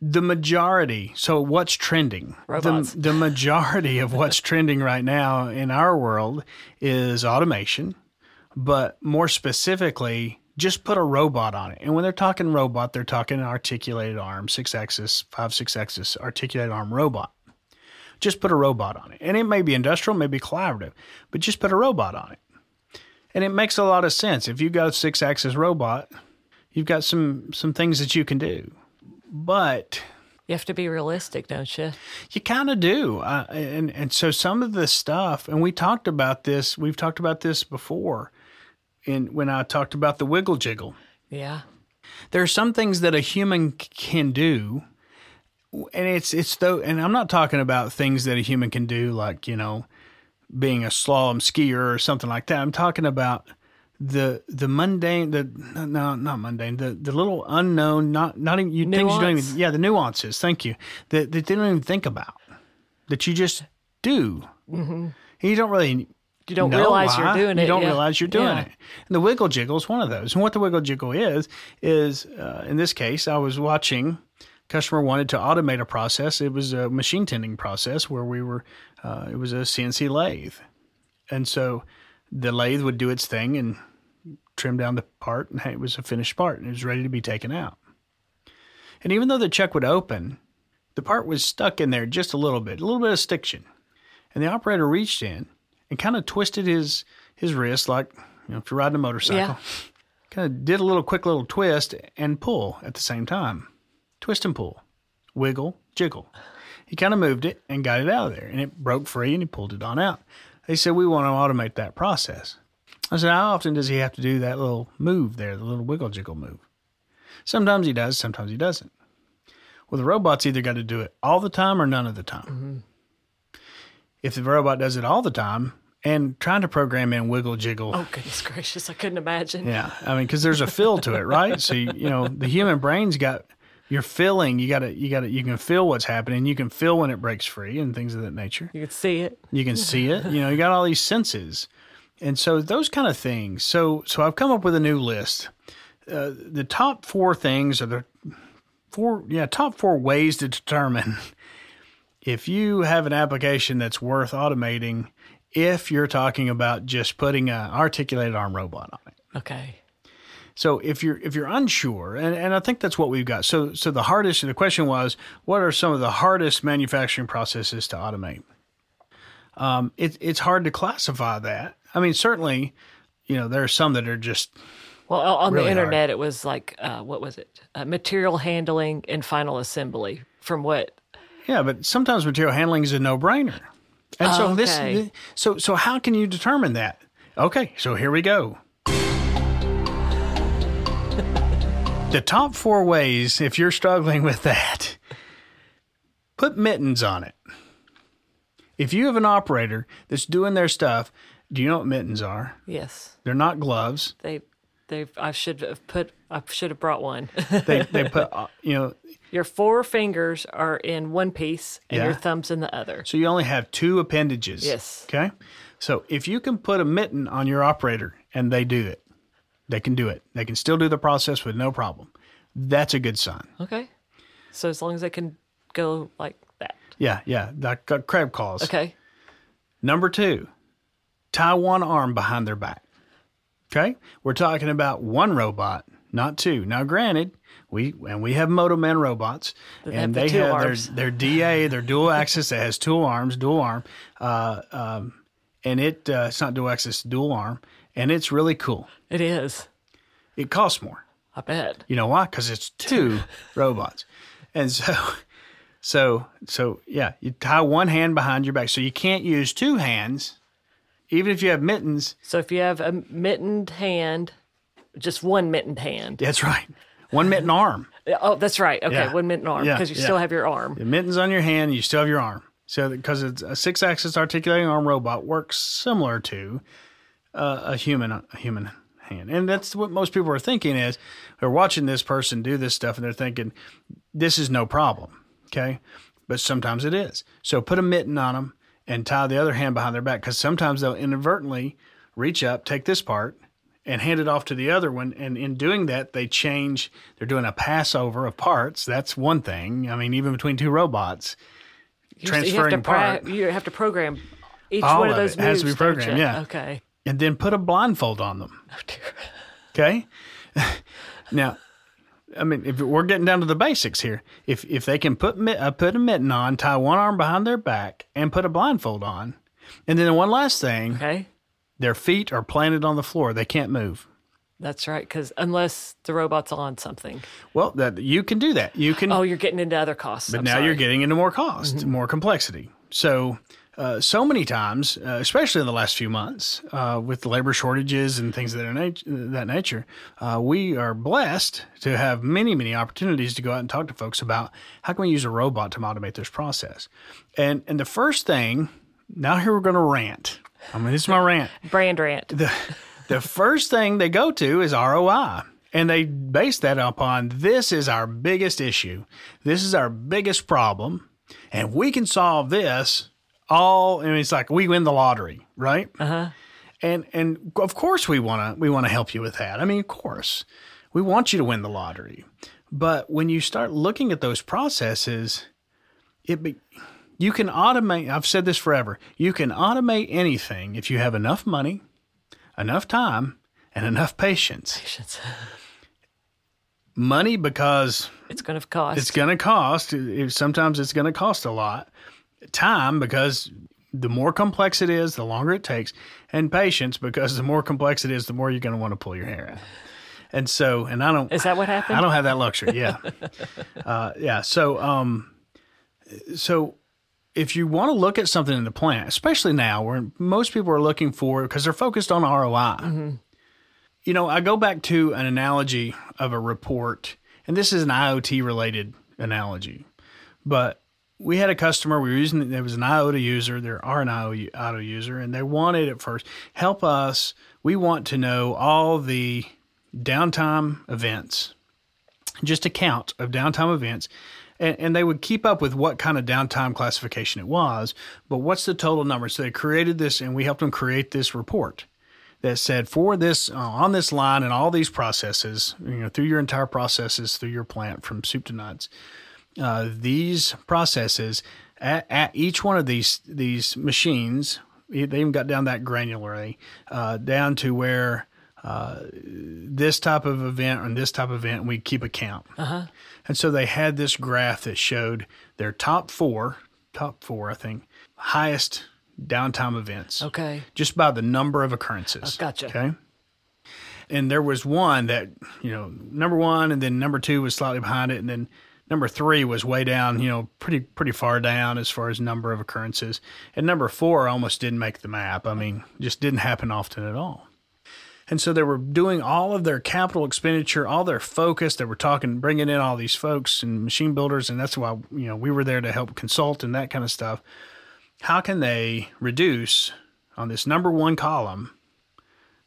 The majority, so what's trending? Robots. The, the majority of what's trending right now in our world is automation, but more specifically, just put a robot on it. And when they're talking robot, they're talking an articulated arm, six axis, five, six axis articulated arm robot. Just put a robot on it. And it may be industrial, maybe collaborative, but just put a robot on it. And it makes a lot of sense. If you've got a six axis robot, you've got some some things that you can do. But You have to be realistic, don't you? you kind of do. Uh, and and so some of the stuff, and we talked about this, we've talked about this before in when I talked about the wiggle jiggle. Yeah. There are some things that a human can do and it's it's though and I'm not talking about things that a human can do like, you know, being a slalom skier or something like that. I'm talking about the the mundane the no not mundane the the little unknown not not even you things you don't even yeah the nuances thank you that that they don't even think about that you just do mm-hmm. you don't really You don't know realize why. you're doing it. You don't yeah. realize you're doing Yeah. it. And the wiggle jiggle is one of those. And what the wiggle jiggle is is uh, in this case, I was watching. Customer wanted to automate a process. It was a machine tending process where we were. Uh, it was a CNC lathe, and so the lathe would do its thing and trim down the part, and hey, it was a finished part, and it was ready to be taken out. And even though the chuck would open, the part was stuck in there just a little bit, a little bit of stiction. And the operator reached in and kind of twisted his his wrist like you know if you're riding a motorcycle. Yeah. Kind of did a little quick little twist and pull at the same time. Twist and pull. Wiggle, jiggle. He kind of moved it and got it out of there and it broke free and he pulled it on out. They said we want to automate that process. I said, How often does he have to do that little move there, the little wiggle jiggle move? Sometimes he does, sometimes he doesn't. Well, the robot's either got to do it all the time or none of the time. Mm-hmm. If the robot does it all the time and trying to program in wiggle jiggle, Oh, goodness gracious. I couldn't imagine. yeah, I mean, because there's a feel to it, right? So you, you know, the human brain's got you're feeling. You got to you got to you can feel what's happening. You can feel when it breaks free and things of that nature. You can see it. You can see it. You know, you got all these senses, and so those kind of things. So so I've come up with a new list. Uh, the top four things are the four yeah top four ways to determine if you have an application that's worth automating. If you're talking about just putting an articulated arm robot on it. Okay. So if you're if you're unsure, and, and I think that's what we've got. So so the hardest the question was, what are some of the hardest manufacturing processes to automate? Um, it, it's hard to classify that. I mean, certainly, you know, there are some that are just Well, on Really the hard. internet, it was like, uh, what was it? Uh, material handling and final assembly. From what? yeah, but sometimes material handling is a no brainer. And so Okay. this so so how can you determine that? Okay, so here we go. the top four ways, if you're struggling with that, put mittens on it. If you have an operator that's doing their stuff, do you know what mittens are? Yes. They're not gloves. They, they. I should have put. I should have brought one. They they put uh, you know your four fingers are in one piece, and Yeah. your thumbs in the other. So you only have two appendages. Yes. Okay. So if you can put a mitten on your operator and they do it, They can do it. They can still do the process with no problem. That's a good sign. Okay. So as long as they can go like that. Yeah, yeah. Like uh, crab claws. Okay. Number two, tie one arm behind their back. Okay, we're talking about one robot, not two. Now, granted, we and we have Motoman robots, That and have they have arms. their their DA, their dual axis that has dual arms, dual arm, uh, um, and it uh, it's not dual axis, dual arm, and it's really cool. It is. It costs more. I bet. You know why? Because it's two robots, and so, so, so, yeah. You tie one hand behind your back, so you can't use two hands, even if you have mittens. So if you have a mittened hand, just one mittened hand. That's right. One mitten arm. Oh, that's right. Okay, Yeah. one mitten arm Yeah, because you yeah. still have your arm. The mittens on your hand, you still have your arm. So because it's a six-axis articulating arm robot works similar to uh, a human a human hand, and that's what most people are thinking is they're watching this person do this stuff and they're thinking this is no problem. Okay, but sometimes it is. So put a mitten on them and tie the other hand behind their back because sometimes they'll inadvertently reach up, take this part. And hand it off to the other one, and in doing that, they change. They're doing a passover of parts. That's one thing. I mean, even between two robots, You- you have to transferring part. You have to program each All one of of those it has to be moves, programmed, yeah. Okay. and then put a blindfold on them. Oh, dear. Okay. now, I mean, if we're getting down to the basics here, if if they can put uh, put a mitten on, tie one arm behind their back, and put a blindfold on, and then one last thing, Okay. Their feet are planted on the floor; they can't move. That's right. Because unless the robot's on something. Well, that you can do that. You can. Oh, you're getting into other costs. But I'm now sorry. Mm-hmm. you're getting into more cost, more complexity. So, uh, so many times, uh, especially in the last few months, uh, with labor shortages and things of that, nat- that nature, uh, we are blessed to have many, many opportunities to go out and talk to folks about how can we use a robot to automate this process. And and the first thing, now here we're going to rant. I mean, this is my rant brand rant. the the first thing they go to is ROI. And they base that upon this is our biggest issue. This is our biggest problem. And we can solve this all I mean, it's like we win the lottery, right? Uh-huh. And and of course we wanna we wanna help you with that. I mean, of course. We want you to win the lottery. But when you start looking at those processes, it be, you can automate I've said this forever. You can automate anything if you have enough money, enough time, and enough patience. Patience. Money because It's going to cost. it's going to cost. Sometimes it's going to cost a lot. Time because the more complex it is, the longer it takes, and patience because the more complex it is, the more you're going to want to pull your hair out. And so, and I don't. Is that what happened? I don't have that luxury. Yeah, uh, yeah. So, um, so if you want to look at something in the plant, especially now, where most people are looking for because they're focused on ROI. Mm-hmm. You know, I go back to an analogy of a report, and this is an IoT related analogy, but we had a customer we were using there was an iota user there are an iota user and they wanted at first help us we want to know all the downtime events just a count of downtime events and, and they would keep up with what kind of downtime classification it was but what's the total number so they created this and we helped them create this report that said for this uh, on this line and all these processes you know through your entire processes through your plant from soup to nuts uh, these processes at, at each one of these these machines, they even got down that granularly, uh, down to where uh, this type of event and this type of event, we keep a count. Uh-huh. And so they had this graph that showed their top four, top four, I think, highest downtime events, okay. just by the number of occurrences. Oh, gotcha. Okay. And there was one that, you know, number one, and then number two was slightly behind it, and then number three was way down, you know, pretty pretty far down as far as number of occurrences. And number four almost didn't make the map. I mean, just didn't happen often at all. And so they were doing all of their capital expenditure, all their focus. They were talking, bringing in all these folks and machine builders, and that's why you know we were there to help consult and that kind of stuff. How can they reduce on this number one column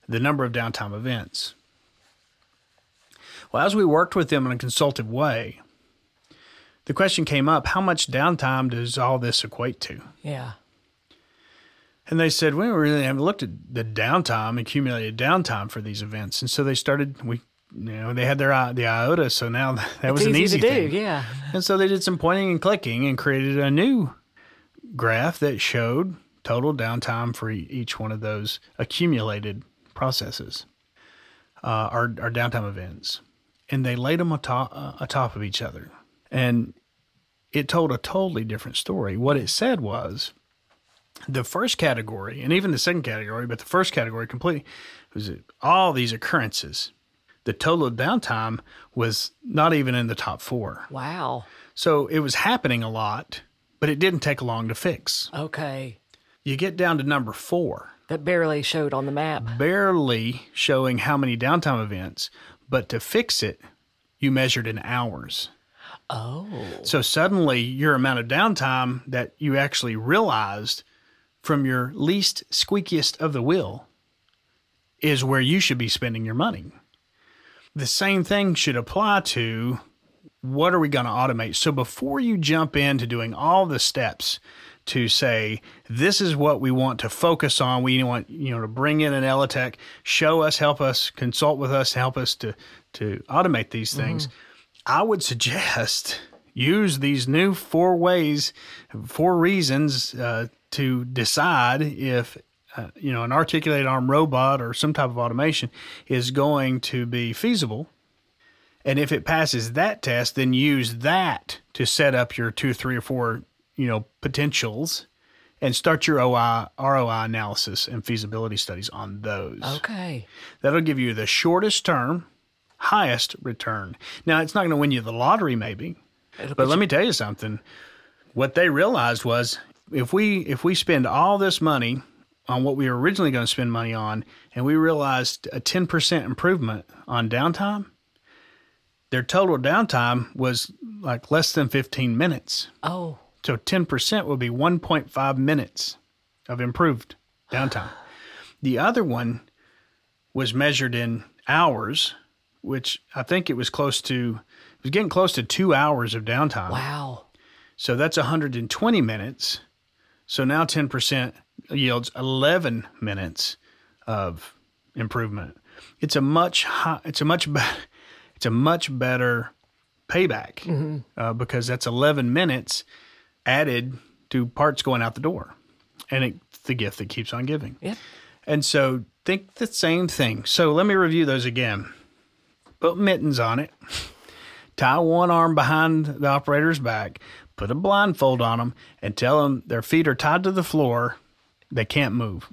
the number of downtime events? Well, as we worked with them in a consultative way, the question came up: How much downtime does all this equate to? Yeah. And they said, we really haven't looked at the downtime, accumulated downtime for these events. And so they started, we, you know, they had their i- the IOTA, so now that was It's an easy to thing. do. Yeah. And so they did some pointing and clicking and created a new graph that showed total downtime for each one of those accumulated processes, uh, our, our downtime events. And they laid them atop, uh, atop of each other. And it told a totally different story. What it said was the first category, and even the second category, but the first category completely was all these occurrences. The total downtime was not even in the top four. Wow. So it was happening a lot, but it didn't take long to fix. Okay. You get down to number four, That barely showed on the map. barely showing how many downtime events, but to fix it, you measured in hours. Oh. So suddenly your amount of downtime that you actually realized from your least squeakiest of the wheel is where you should be spending your money. The same thing should apply to what are we going to automate? So before you jump into doing all the steps to say this is what we want to focus on, we want you know to bring in an Elitech, show us, help us, consult with us, help us to to automate these things. I would suggest use these new four ways, four reasons uh, to decide if uh, you know an articulated arm robot or some type of automation is going to be feasible. And if it passes that test, then use that to set up your two, three, or four, you know, potentials, and start your OI, ROI analysis and feasibility studies on those. Okay. That'll give you the shortest term, highest return. Now, it's not going to win you the lottery, maybe, It'll but let me tell you something. What they realized was if we if we spend all this money on what we were originally going to spend money on, and we realized a ten percent improvement on downtime, their total downtime was like less than fifteen minutes. Oh. So ten percent would be one point five minutes of improved downtime. the other one was measured in hours, which I think it was close to it was getting close to two hours of downtime. Wow. So that's 120 minutes. So now 10% yields 11 minutes of improvement. It's a much high, it's a much be- it's a much better payback uh, because that's 11 minutes added to parts going out the door, and it's the gift that keeps on giving. Yep. And so think the same thing. So let me review those again. Put mittens on it. Tie one arm behind the operator's back. Put a blindfold on them and tell them their feet are tied to the floor. They can't move.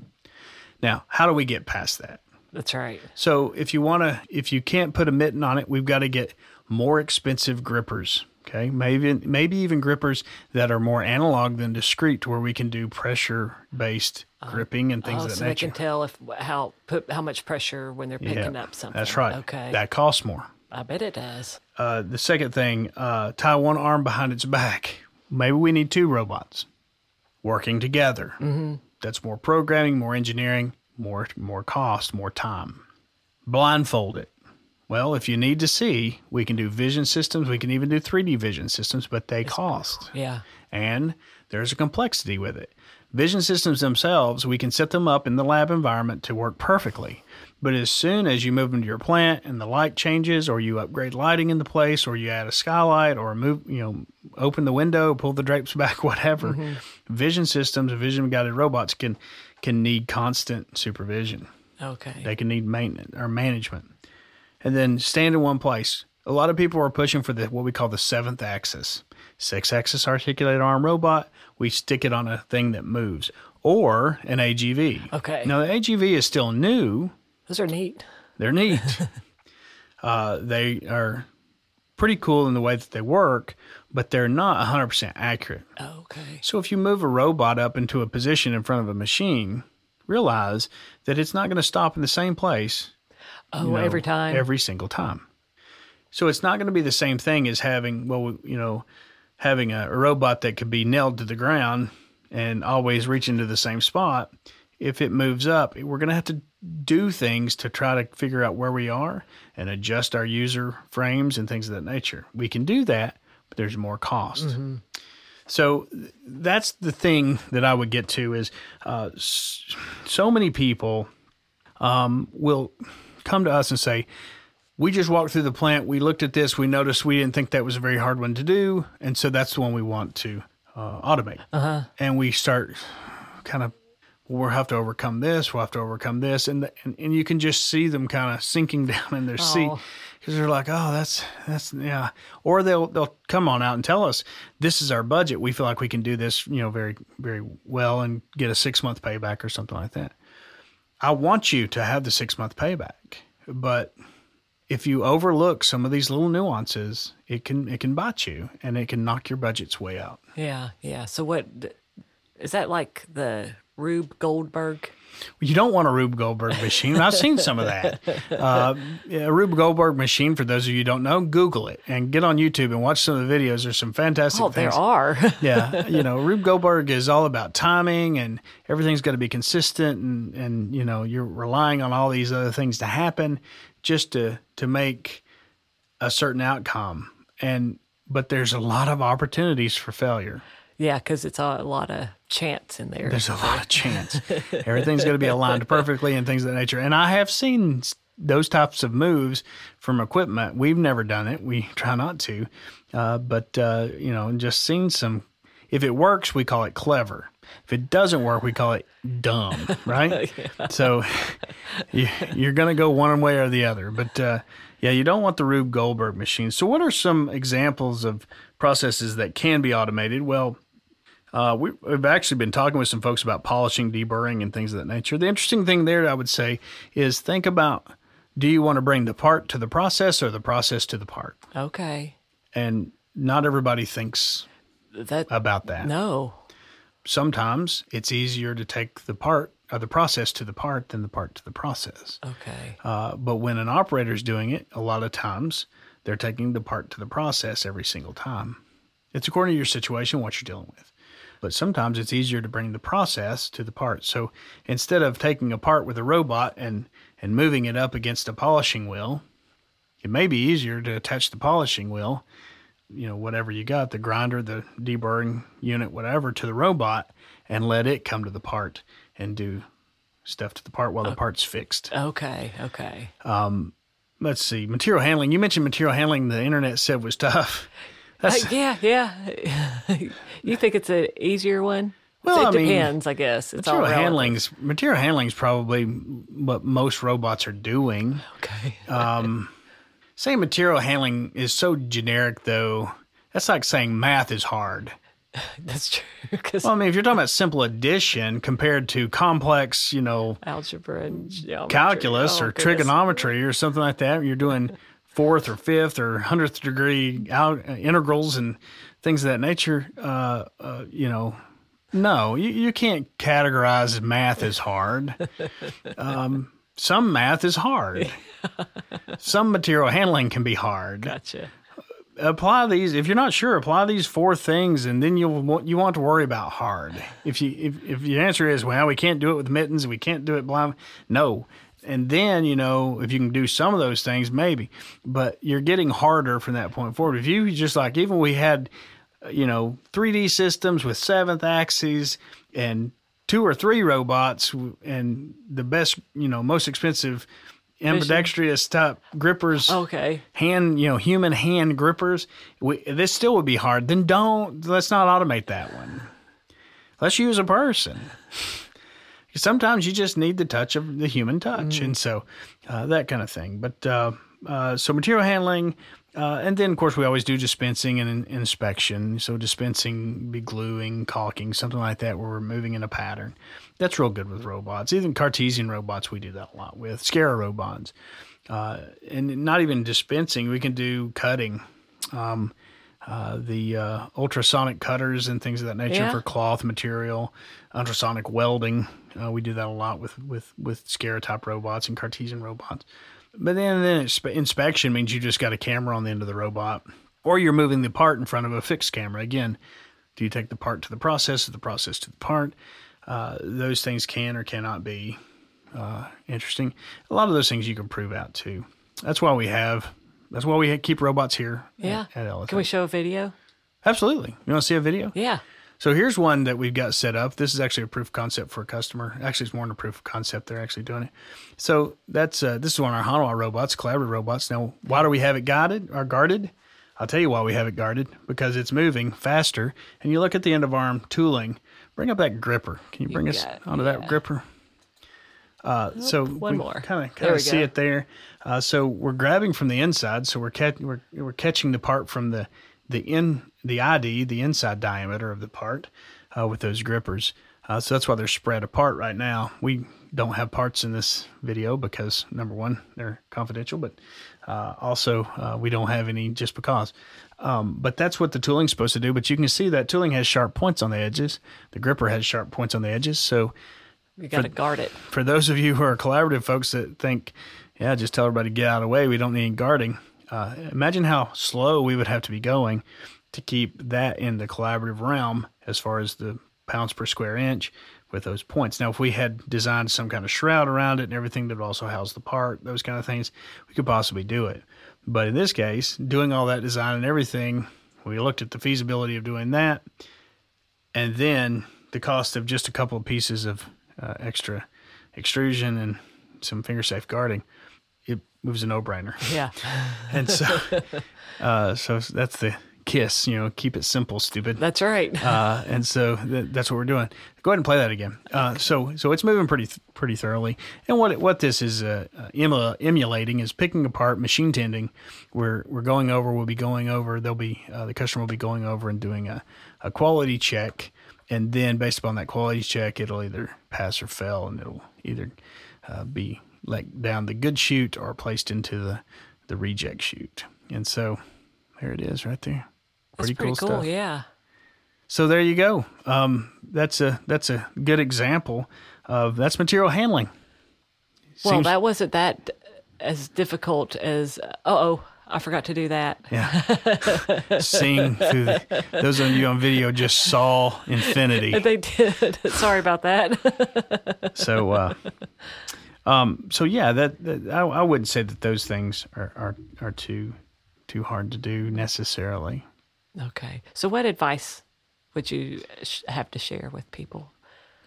Now, how do we get past that? That's right. So if you want to, if you can't put a mitten on it, we've got to get more expensive grippers. Okay, maybe maybe even grippers that are more analog than discrete, where we can do pressure based uh, gripping and things Oh, of that so they can tell if how put how much pressure when they're picking up something. That's right. Okay. That costs more. I bet it does. Uh, the second thing, uh, tie one arm behind its back. Maybe we need two robots working together. Mm-hmm. That's more programming, more engineering, more more cost, more time. Blindfold it. Well, if you need to see, we can do vision systems. We can even do 3D vision systems, but they cost Yeah. and there's a complexity with it. Vision systems themselves, we can set them up in the lab environment to work perfectly. But as soon as you move them to your plant and the light changes, or you upgrade lighting in the place, or you add a skylight, or move, you know, open the window, pull the drapes back, whatever, mm-hmm. vision systems, vision guided robots can can need constant supervision. Okay. They can need maintenance or management. And then stand in one place. A lot of people are pushing for the what we call the seventh axis. Six axis articulated arm robot. We stick it on a thing that moves. Or an AGV. Okay. Now the AGV is still new. Those are neat. They're neat. uh, they are pretty cool in the way that they work, but they're not 100% accurate. Okay. So if you move a robot up into a position in front of a machine, realize that it's not going to stop in the same place Oh, you know, every time. every single time. So it's not going to be the same thing as having, well, you know, having a, a robot that could be nailed to the ground and always reach into the same spot. If it moves up, we're going to have to do things to try to figure out where we are and adjust our user frames and things of that nature. We can do that, but there's more cost. So that's the thing that I would get to is uh, so many people um, will come to us and say, we just walked through the plant. We looked at this. We noticed we didn't think that was a very hard one to do. And so that's the one we want to uh, automate. Uh-huh. And we start kind of, we'll have to overcome this. We'll have to overcome this. And, the, and, and you can just see them kind of sinking down in their oh. seat because they're like, oh, that's, that's, yeah. Or they'll, they'll come on out and tell us, this is our budget. We feel like we can do this, you know, very, very well and get a six month payback or something like that. I want you to have the six month payback, but if you overlook some of these little nuances, it can it can bite you and it can knock your budgets way out. Yeah, yeah. So what is that like the Rube Goldberg? You don't want a Rube Goldberg machine. I've seen some of that. Uh, a Rube Goldberg machine, for those of you who don't know, Google it and get on YouTube and watch some of the videos. There's some fantastic oh, things. there are. yeah. You know, Rube Goldberg is all about timing and everything's got to be consistent and, and, you know, you're relying on all these other things to happen just to to make a certain outcome and but there's a lot of opportunities for failure yeah because it's a, a, lot of chance in there there's a lot of chance everything's going to be aligned perfectly and things of that nature and i have seen those types of moves from equipment we've never done it we try not to uh, but uh, you know just seen some if it works we call it clever if it doesn't work, we call it dumb, right? yeah. So you, are going to go one way or the other. But uh, yeah, you don't want the Rube Goldberg machine. So, what are some examples of processes that can be automated? Well, uh, we, have actually been talking with some folks about polishing, deburring, and things of that nature. The interesting thing there, I would say, is think about do you want to bring the part to the process or the process to the part? Okay. And not everybody thinks that about that. No sometimes it's easier to take the part or the process to the part than the part to the process. Okay. Uh, but when an operator is doing it, a lot of times they're taking the part to the process every single time. It's according to your situation, what you're dealing with. But sometimes it's easier to bring the process to the part. So instead of taking a part with a robot and, and moving it up against a polishing wheel, it may be easier to attach the polishing wheel you know whatever you got the grinder the deburring unit whatever to the robot and let it come to the part and do stuff to the part while the part's fixed. Okay okay. Um let's see material handling. You mentioned material handling. The internet said was tough uh, yeah yeah you think it's an easier one well, it I depends, mean, I guess. It's material handling's material handling's probably what most robots are doing. Okay. um, saying material handling is so generic, though. That's like saying math is hard. That's true. Well, I mean, if you're talking about simple addition compared to complex, you know, algebra and calculus oh, or goodness. trigonometry or something like that, you're doing fourth or fifth or hundredth degree out, uh, integrals and things of that nature. Uh, uh, you know, no, you, you can't categorize math as hard. Um, some math is hard. some material handling can be hard. Gotcha. Apply these if you're not sure. Apply these four things, and then you'll you want to worry about hard. If you if if your answer is well, we can't do it with mittens, we can't do it blind. No, and then you know if you can do some of those things, maybe. But you're getting harder from that point forward. If you just like even we had, uh, you know, 3D systems with seventh axes and two or three robots and the best, you know, most expensive ambidextrous type grippers. Okay. Hand, you know, human hand grippers. We, this still would be hard. Then don't, let's not automate that one. Let's use a person. Sometimes you just need the touch of the human touch. Mm. And so uh, that kind of thing. But uh, uh, so material handling, uh, and then, of course, we always do dispensing and inspection. So, dispensing, be gluing, caulking, something like that, where we're moving in a pattern. That's real good with robots. Even Cartesian robots, we do that a lot with. SCARA robots. Uh, and not even dispensing, we can do cutting. Um, uh, the uh, ultrasonic cutters and things of that nature yeah. for cloth material, ultrasonic welding. Uh, we do that a lot with with with SCARA type robots and Cartesian robots. But then, then inspection means you just got a camera on the end of the robot, or you're moving the part in front of a fixed camera. Again, do you take the part to the process, or the process to the part? Uh, those things can or cannot be uh, interesting. A lot of those things you can prove out too. That's why we have. That's why we keep robots here. Yeah. At, at can we show a video? Absolutely. You want to see a video? Yeah. So here's one that we've got set up. This is actually a proof of concept for a customer. Actually, it's more than a proof of concept. They're actually doing it. So that's uh, this is one of our Hanwha robots, collaborative robots. Now, why do we have it guided or guarded? I'll tell you why we have it guarded because it's moving faster. And you look at the end of arm tooling. Bring up that gripper. Can you bring us got- onto yeah. that gripper? Uh, so one more. kind of kind of see go. it there. Uh, so we're grabbing from the inside. So we're, cat- we're we're catching the part from the the in the ID, the inside diameter of the part, uh, with those grippers. Uh, so that's why they're spread apart right now. We don't have parts in this video because number one, they're confidential, but uh, also uh, we don't have any just because. Um, but that's what the tooling's supposed to do. But you can see that tooling has sharp points on the edges. The gripper has sharp points on the edges. So You got to guard it. for those of you who are collaborative folks that think, yeah, just tell everybody to get out of the way. We don't need any guarding. Uh, imagine how slow we would have to be going to keep that in the collaborative realm as far as the pounds per square inch with those points. Now, if we had designed some kind of shroud around it and everything that would also house the part, those kind of things, we could possibly do it. But in this case, doing all that design and everything, we looked at the feasibility of doing that and then the cost of just a couple of pieces of uh, extra extrusion and some finger safe guarding, it, was a no brainer. Yeah. And so, uh, so that's the kiss, you know, keep it simple, stupid. That's right. Uh, and so th- that's what we're doing. Go ahead and play that again. Uh, so so it's moving pretty th- pretty thoroughly. And what what this is uh, uh, emu- emulating is picking apart machine tending. We're we're going over. We'll be going over. They'll be uh, the customer will be going over and doing a, a quality check. And then based upon that quality check, it'll either pass or fail, and it'll either uh, be let down the good chute or placed into the the reject chute. And so there it is, right there. That's pretty cool. stuff. Yeah. So there you go. Um, that's a that's a good example of that's material handling. Well, that wasn't that as difficult as. Uh oh, I forgot to do that. yeah. Seeing through the, those of you on video just saw infinity. They did. Sorry about that. So uh, um, so yeah, that, that I, I wouldn't say that those things are, are are too too hard to do necessarily. okay. So, what advice would you sh- have to share with people?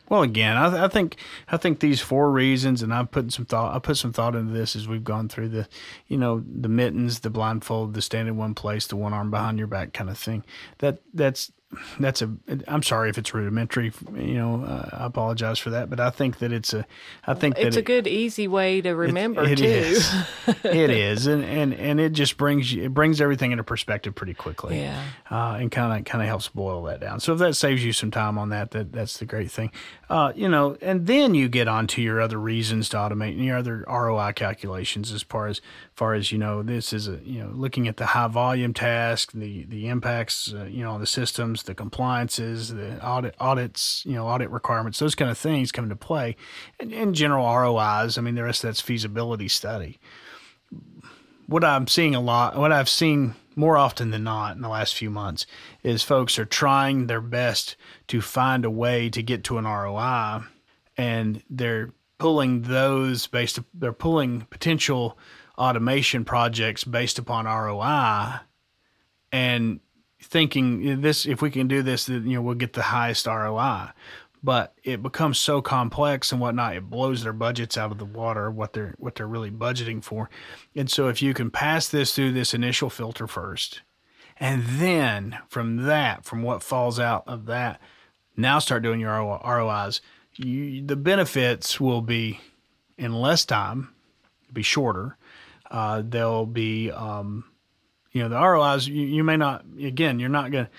Well, again, I, I think I think these four reasons, and I've put some thought. I put some thought into this as we've gone through the, you know, the mittens, the blindfold, the stand in one place, the one arm behind your back kind of thing. That that's that's a. I'm sorry if it's rudimentary. You know, uh, I apologize for that, but I think that it's a. I think It's a good, easy way to remember it too. is. it is, and, and and it just brings you, it brings everything into perspective pretty quickly. Yeah. uh, and kind of kind of helps boil that down. So if that saves you some time on that, that that's the great thing. Uh, you know, and then you get on to your other reasons to automate and your other ROI calculations as far as far as you know, this is a you know looking at the high volume task, the the impacts, uh, you know, on the systems, the compliances, the audit audits, you know, audit requirements, those kind of things come into play, and, and general ROIs. I mean, the rest of that's feasibility study what I'm seeing a lot, what I've seen more often than not in the last few months is folks are trying their best to find a way to get to an ROI and they're pulling those based they're pulling potential automation projects based upon ROI and thinking this if we can do this then you know we'll get the highest ROI but it becomes so complex and whatnot it blows their budgets out of the water what they're what they're really budgeting for. And so if you can pass this through this initial filter first and then from that from what falls out of that now start doing your ROIs you, the benefits will be in less time be shorter uh, they'll be um, you know the ROIs you, you may not again you're not going to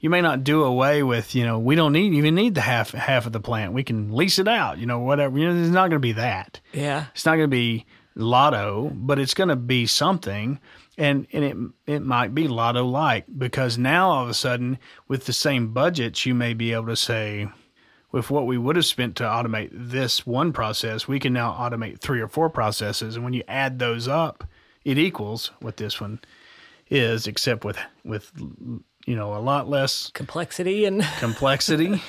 you may not do away with you know we don't need even need the half half of the plant we can lease it out you know whatever you know it's not going to be that Yeah. it's not going to be lotto but it's going to be something and and it it might be lotto like because now all of a sudden with the same budgets you may be able to say with what we would have spent to automate this one process, we can now automate three or four processes. And when you add those up, it equals what this one is, except with with you know a lot less Complexity and complexity,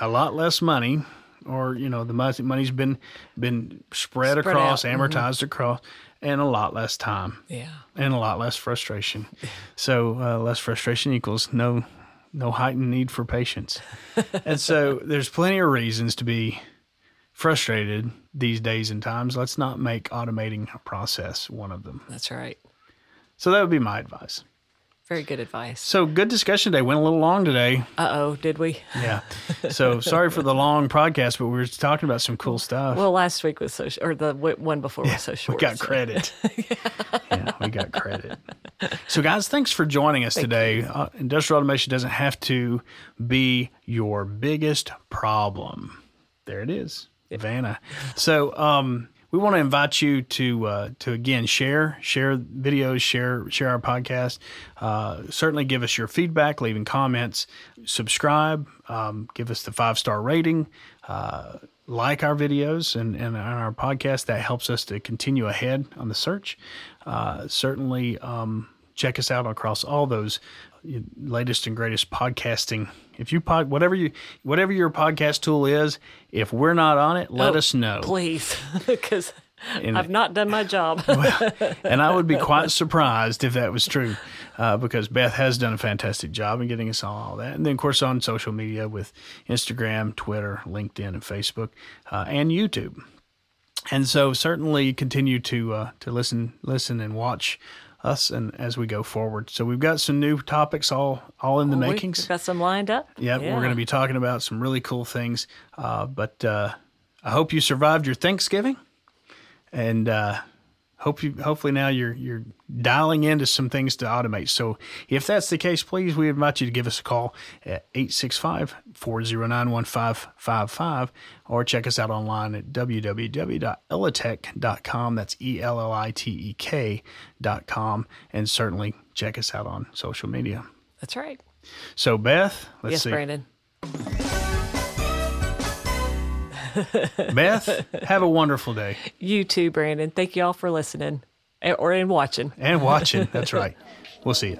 a lot less money, or you know the money, money's been been spread, Spread across, out. Mm-hmm. amortized across, and a lot less time Yeah. and a lot less frustration. So uh, less frustration equals no no heightened need for patience. and so there's plenty of reasons to be frustrated these days and times. Let's not make automating a process one of them. That's right. So that would be my advice. Very good advice. So good discussion today. Went a little long today. Uh oh, did we? Yeah. So sorry for the long podcast, but we were talking about some cool stuff. Well, last week was so, sh- or the w- one before was so short. we got so- credit. yeah, we got credit. So, guys, thanks for joining us today. Uh, industrial automation doesn't have to be your biggest problem. There it is, Vanna. So, um, we want to invite you to uh, to again share share videos, share share our podcast. Uh, certainly, give us your feedback, leaving comments, subscribe, um, give us the five star rating. Uh, like our videos and, and our podcast. That helps us to continue ahead on the search. Uh, certainly, um, check us out across all those latest and greatest podcasting. If you pod, whatever you whatever your podcast tool is, if we're not on it, let Oh, us know. Please, because I've not done my job. and I would be quite surprised if that was true, uh, because Beth has done a fantastic job in getting us all that. And then, of course, on social media with Instagram, Twitter, LinkedIn, and Facebook, uh, and YouTube. And so, certainly continue to uh, to listen, listen, and watch us, and as we go forward. So, we've got some new topics all all in the We- makings. We've got some lined up. Yeah, we're going to be talking about some really cool things. Uh, but uh, I hope you survived your Thanksgiving, and uh, hope you. Hopefully now you're you're dialing into some things to automate. So if that's the case, please we invite you to give us a call at 865-409-1555 or check us out online at www.ellitek.com. That's e l l i t e k dot com, and certainly check us out on social media. That's right. So Beth, let's yes, see. Brandon. Beth, have a wonderful day You too, Brandon. Thank you all for listening eh, or in watching. and watching. That's right. We'll see you.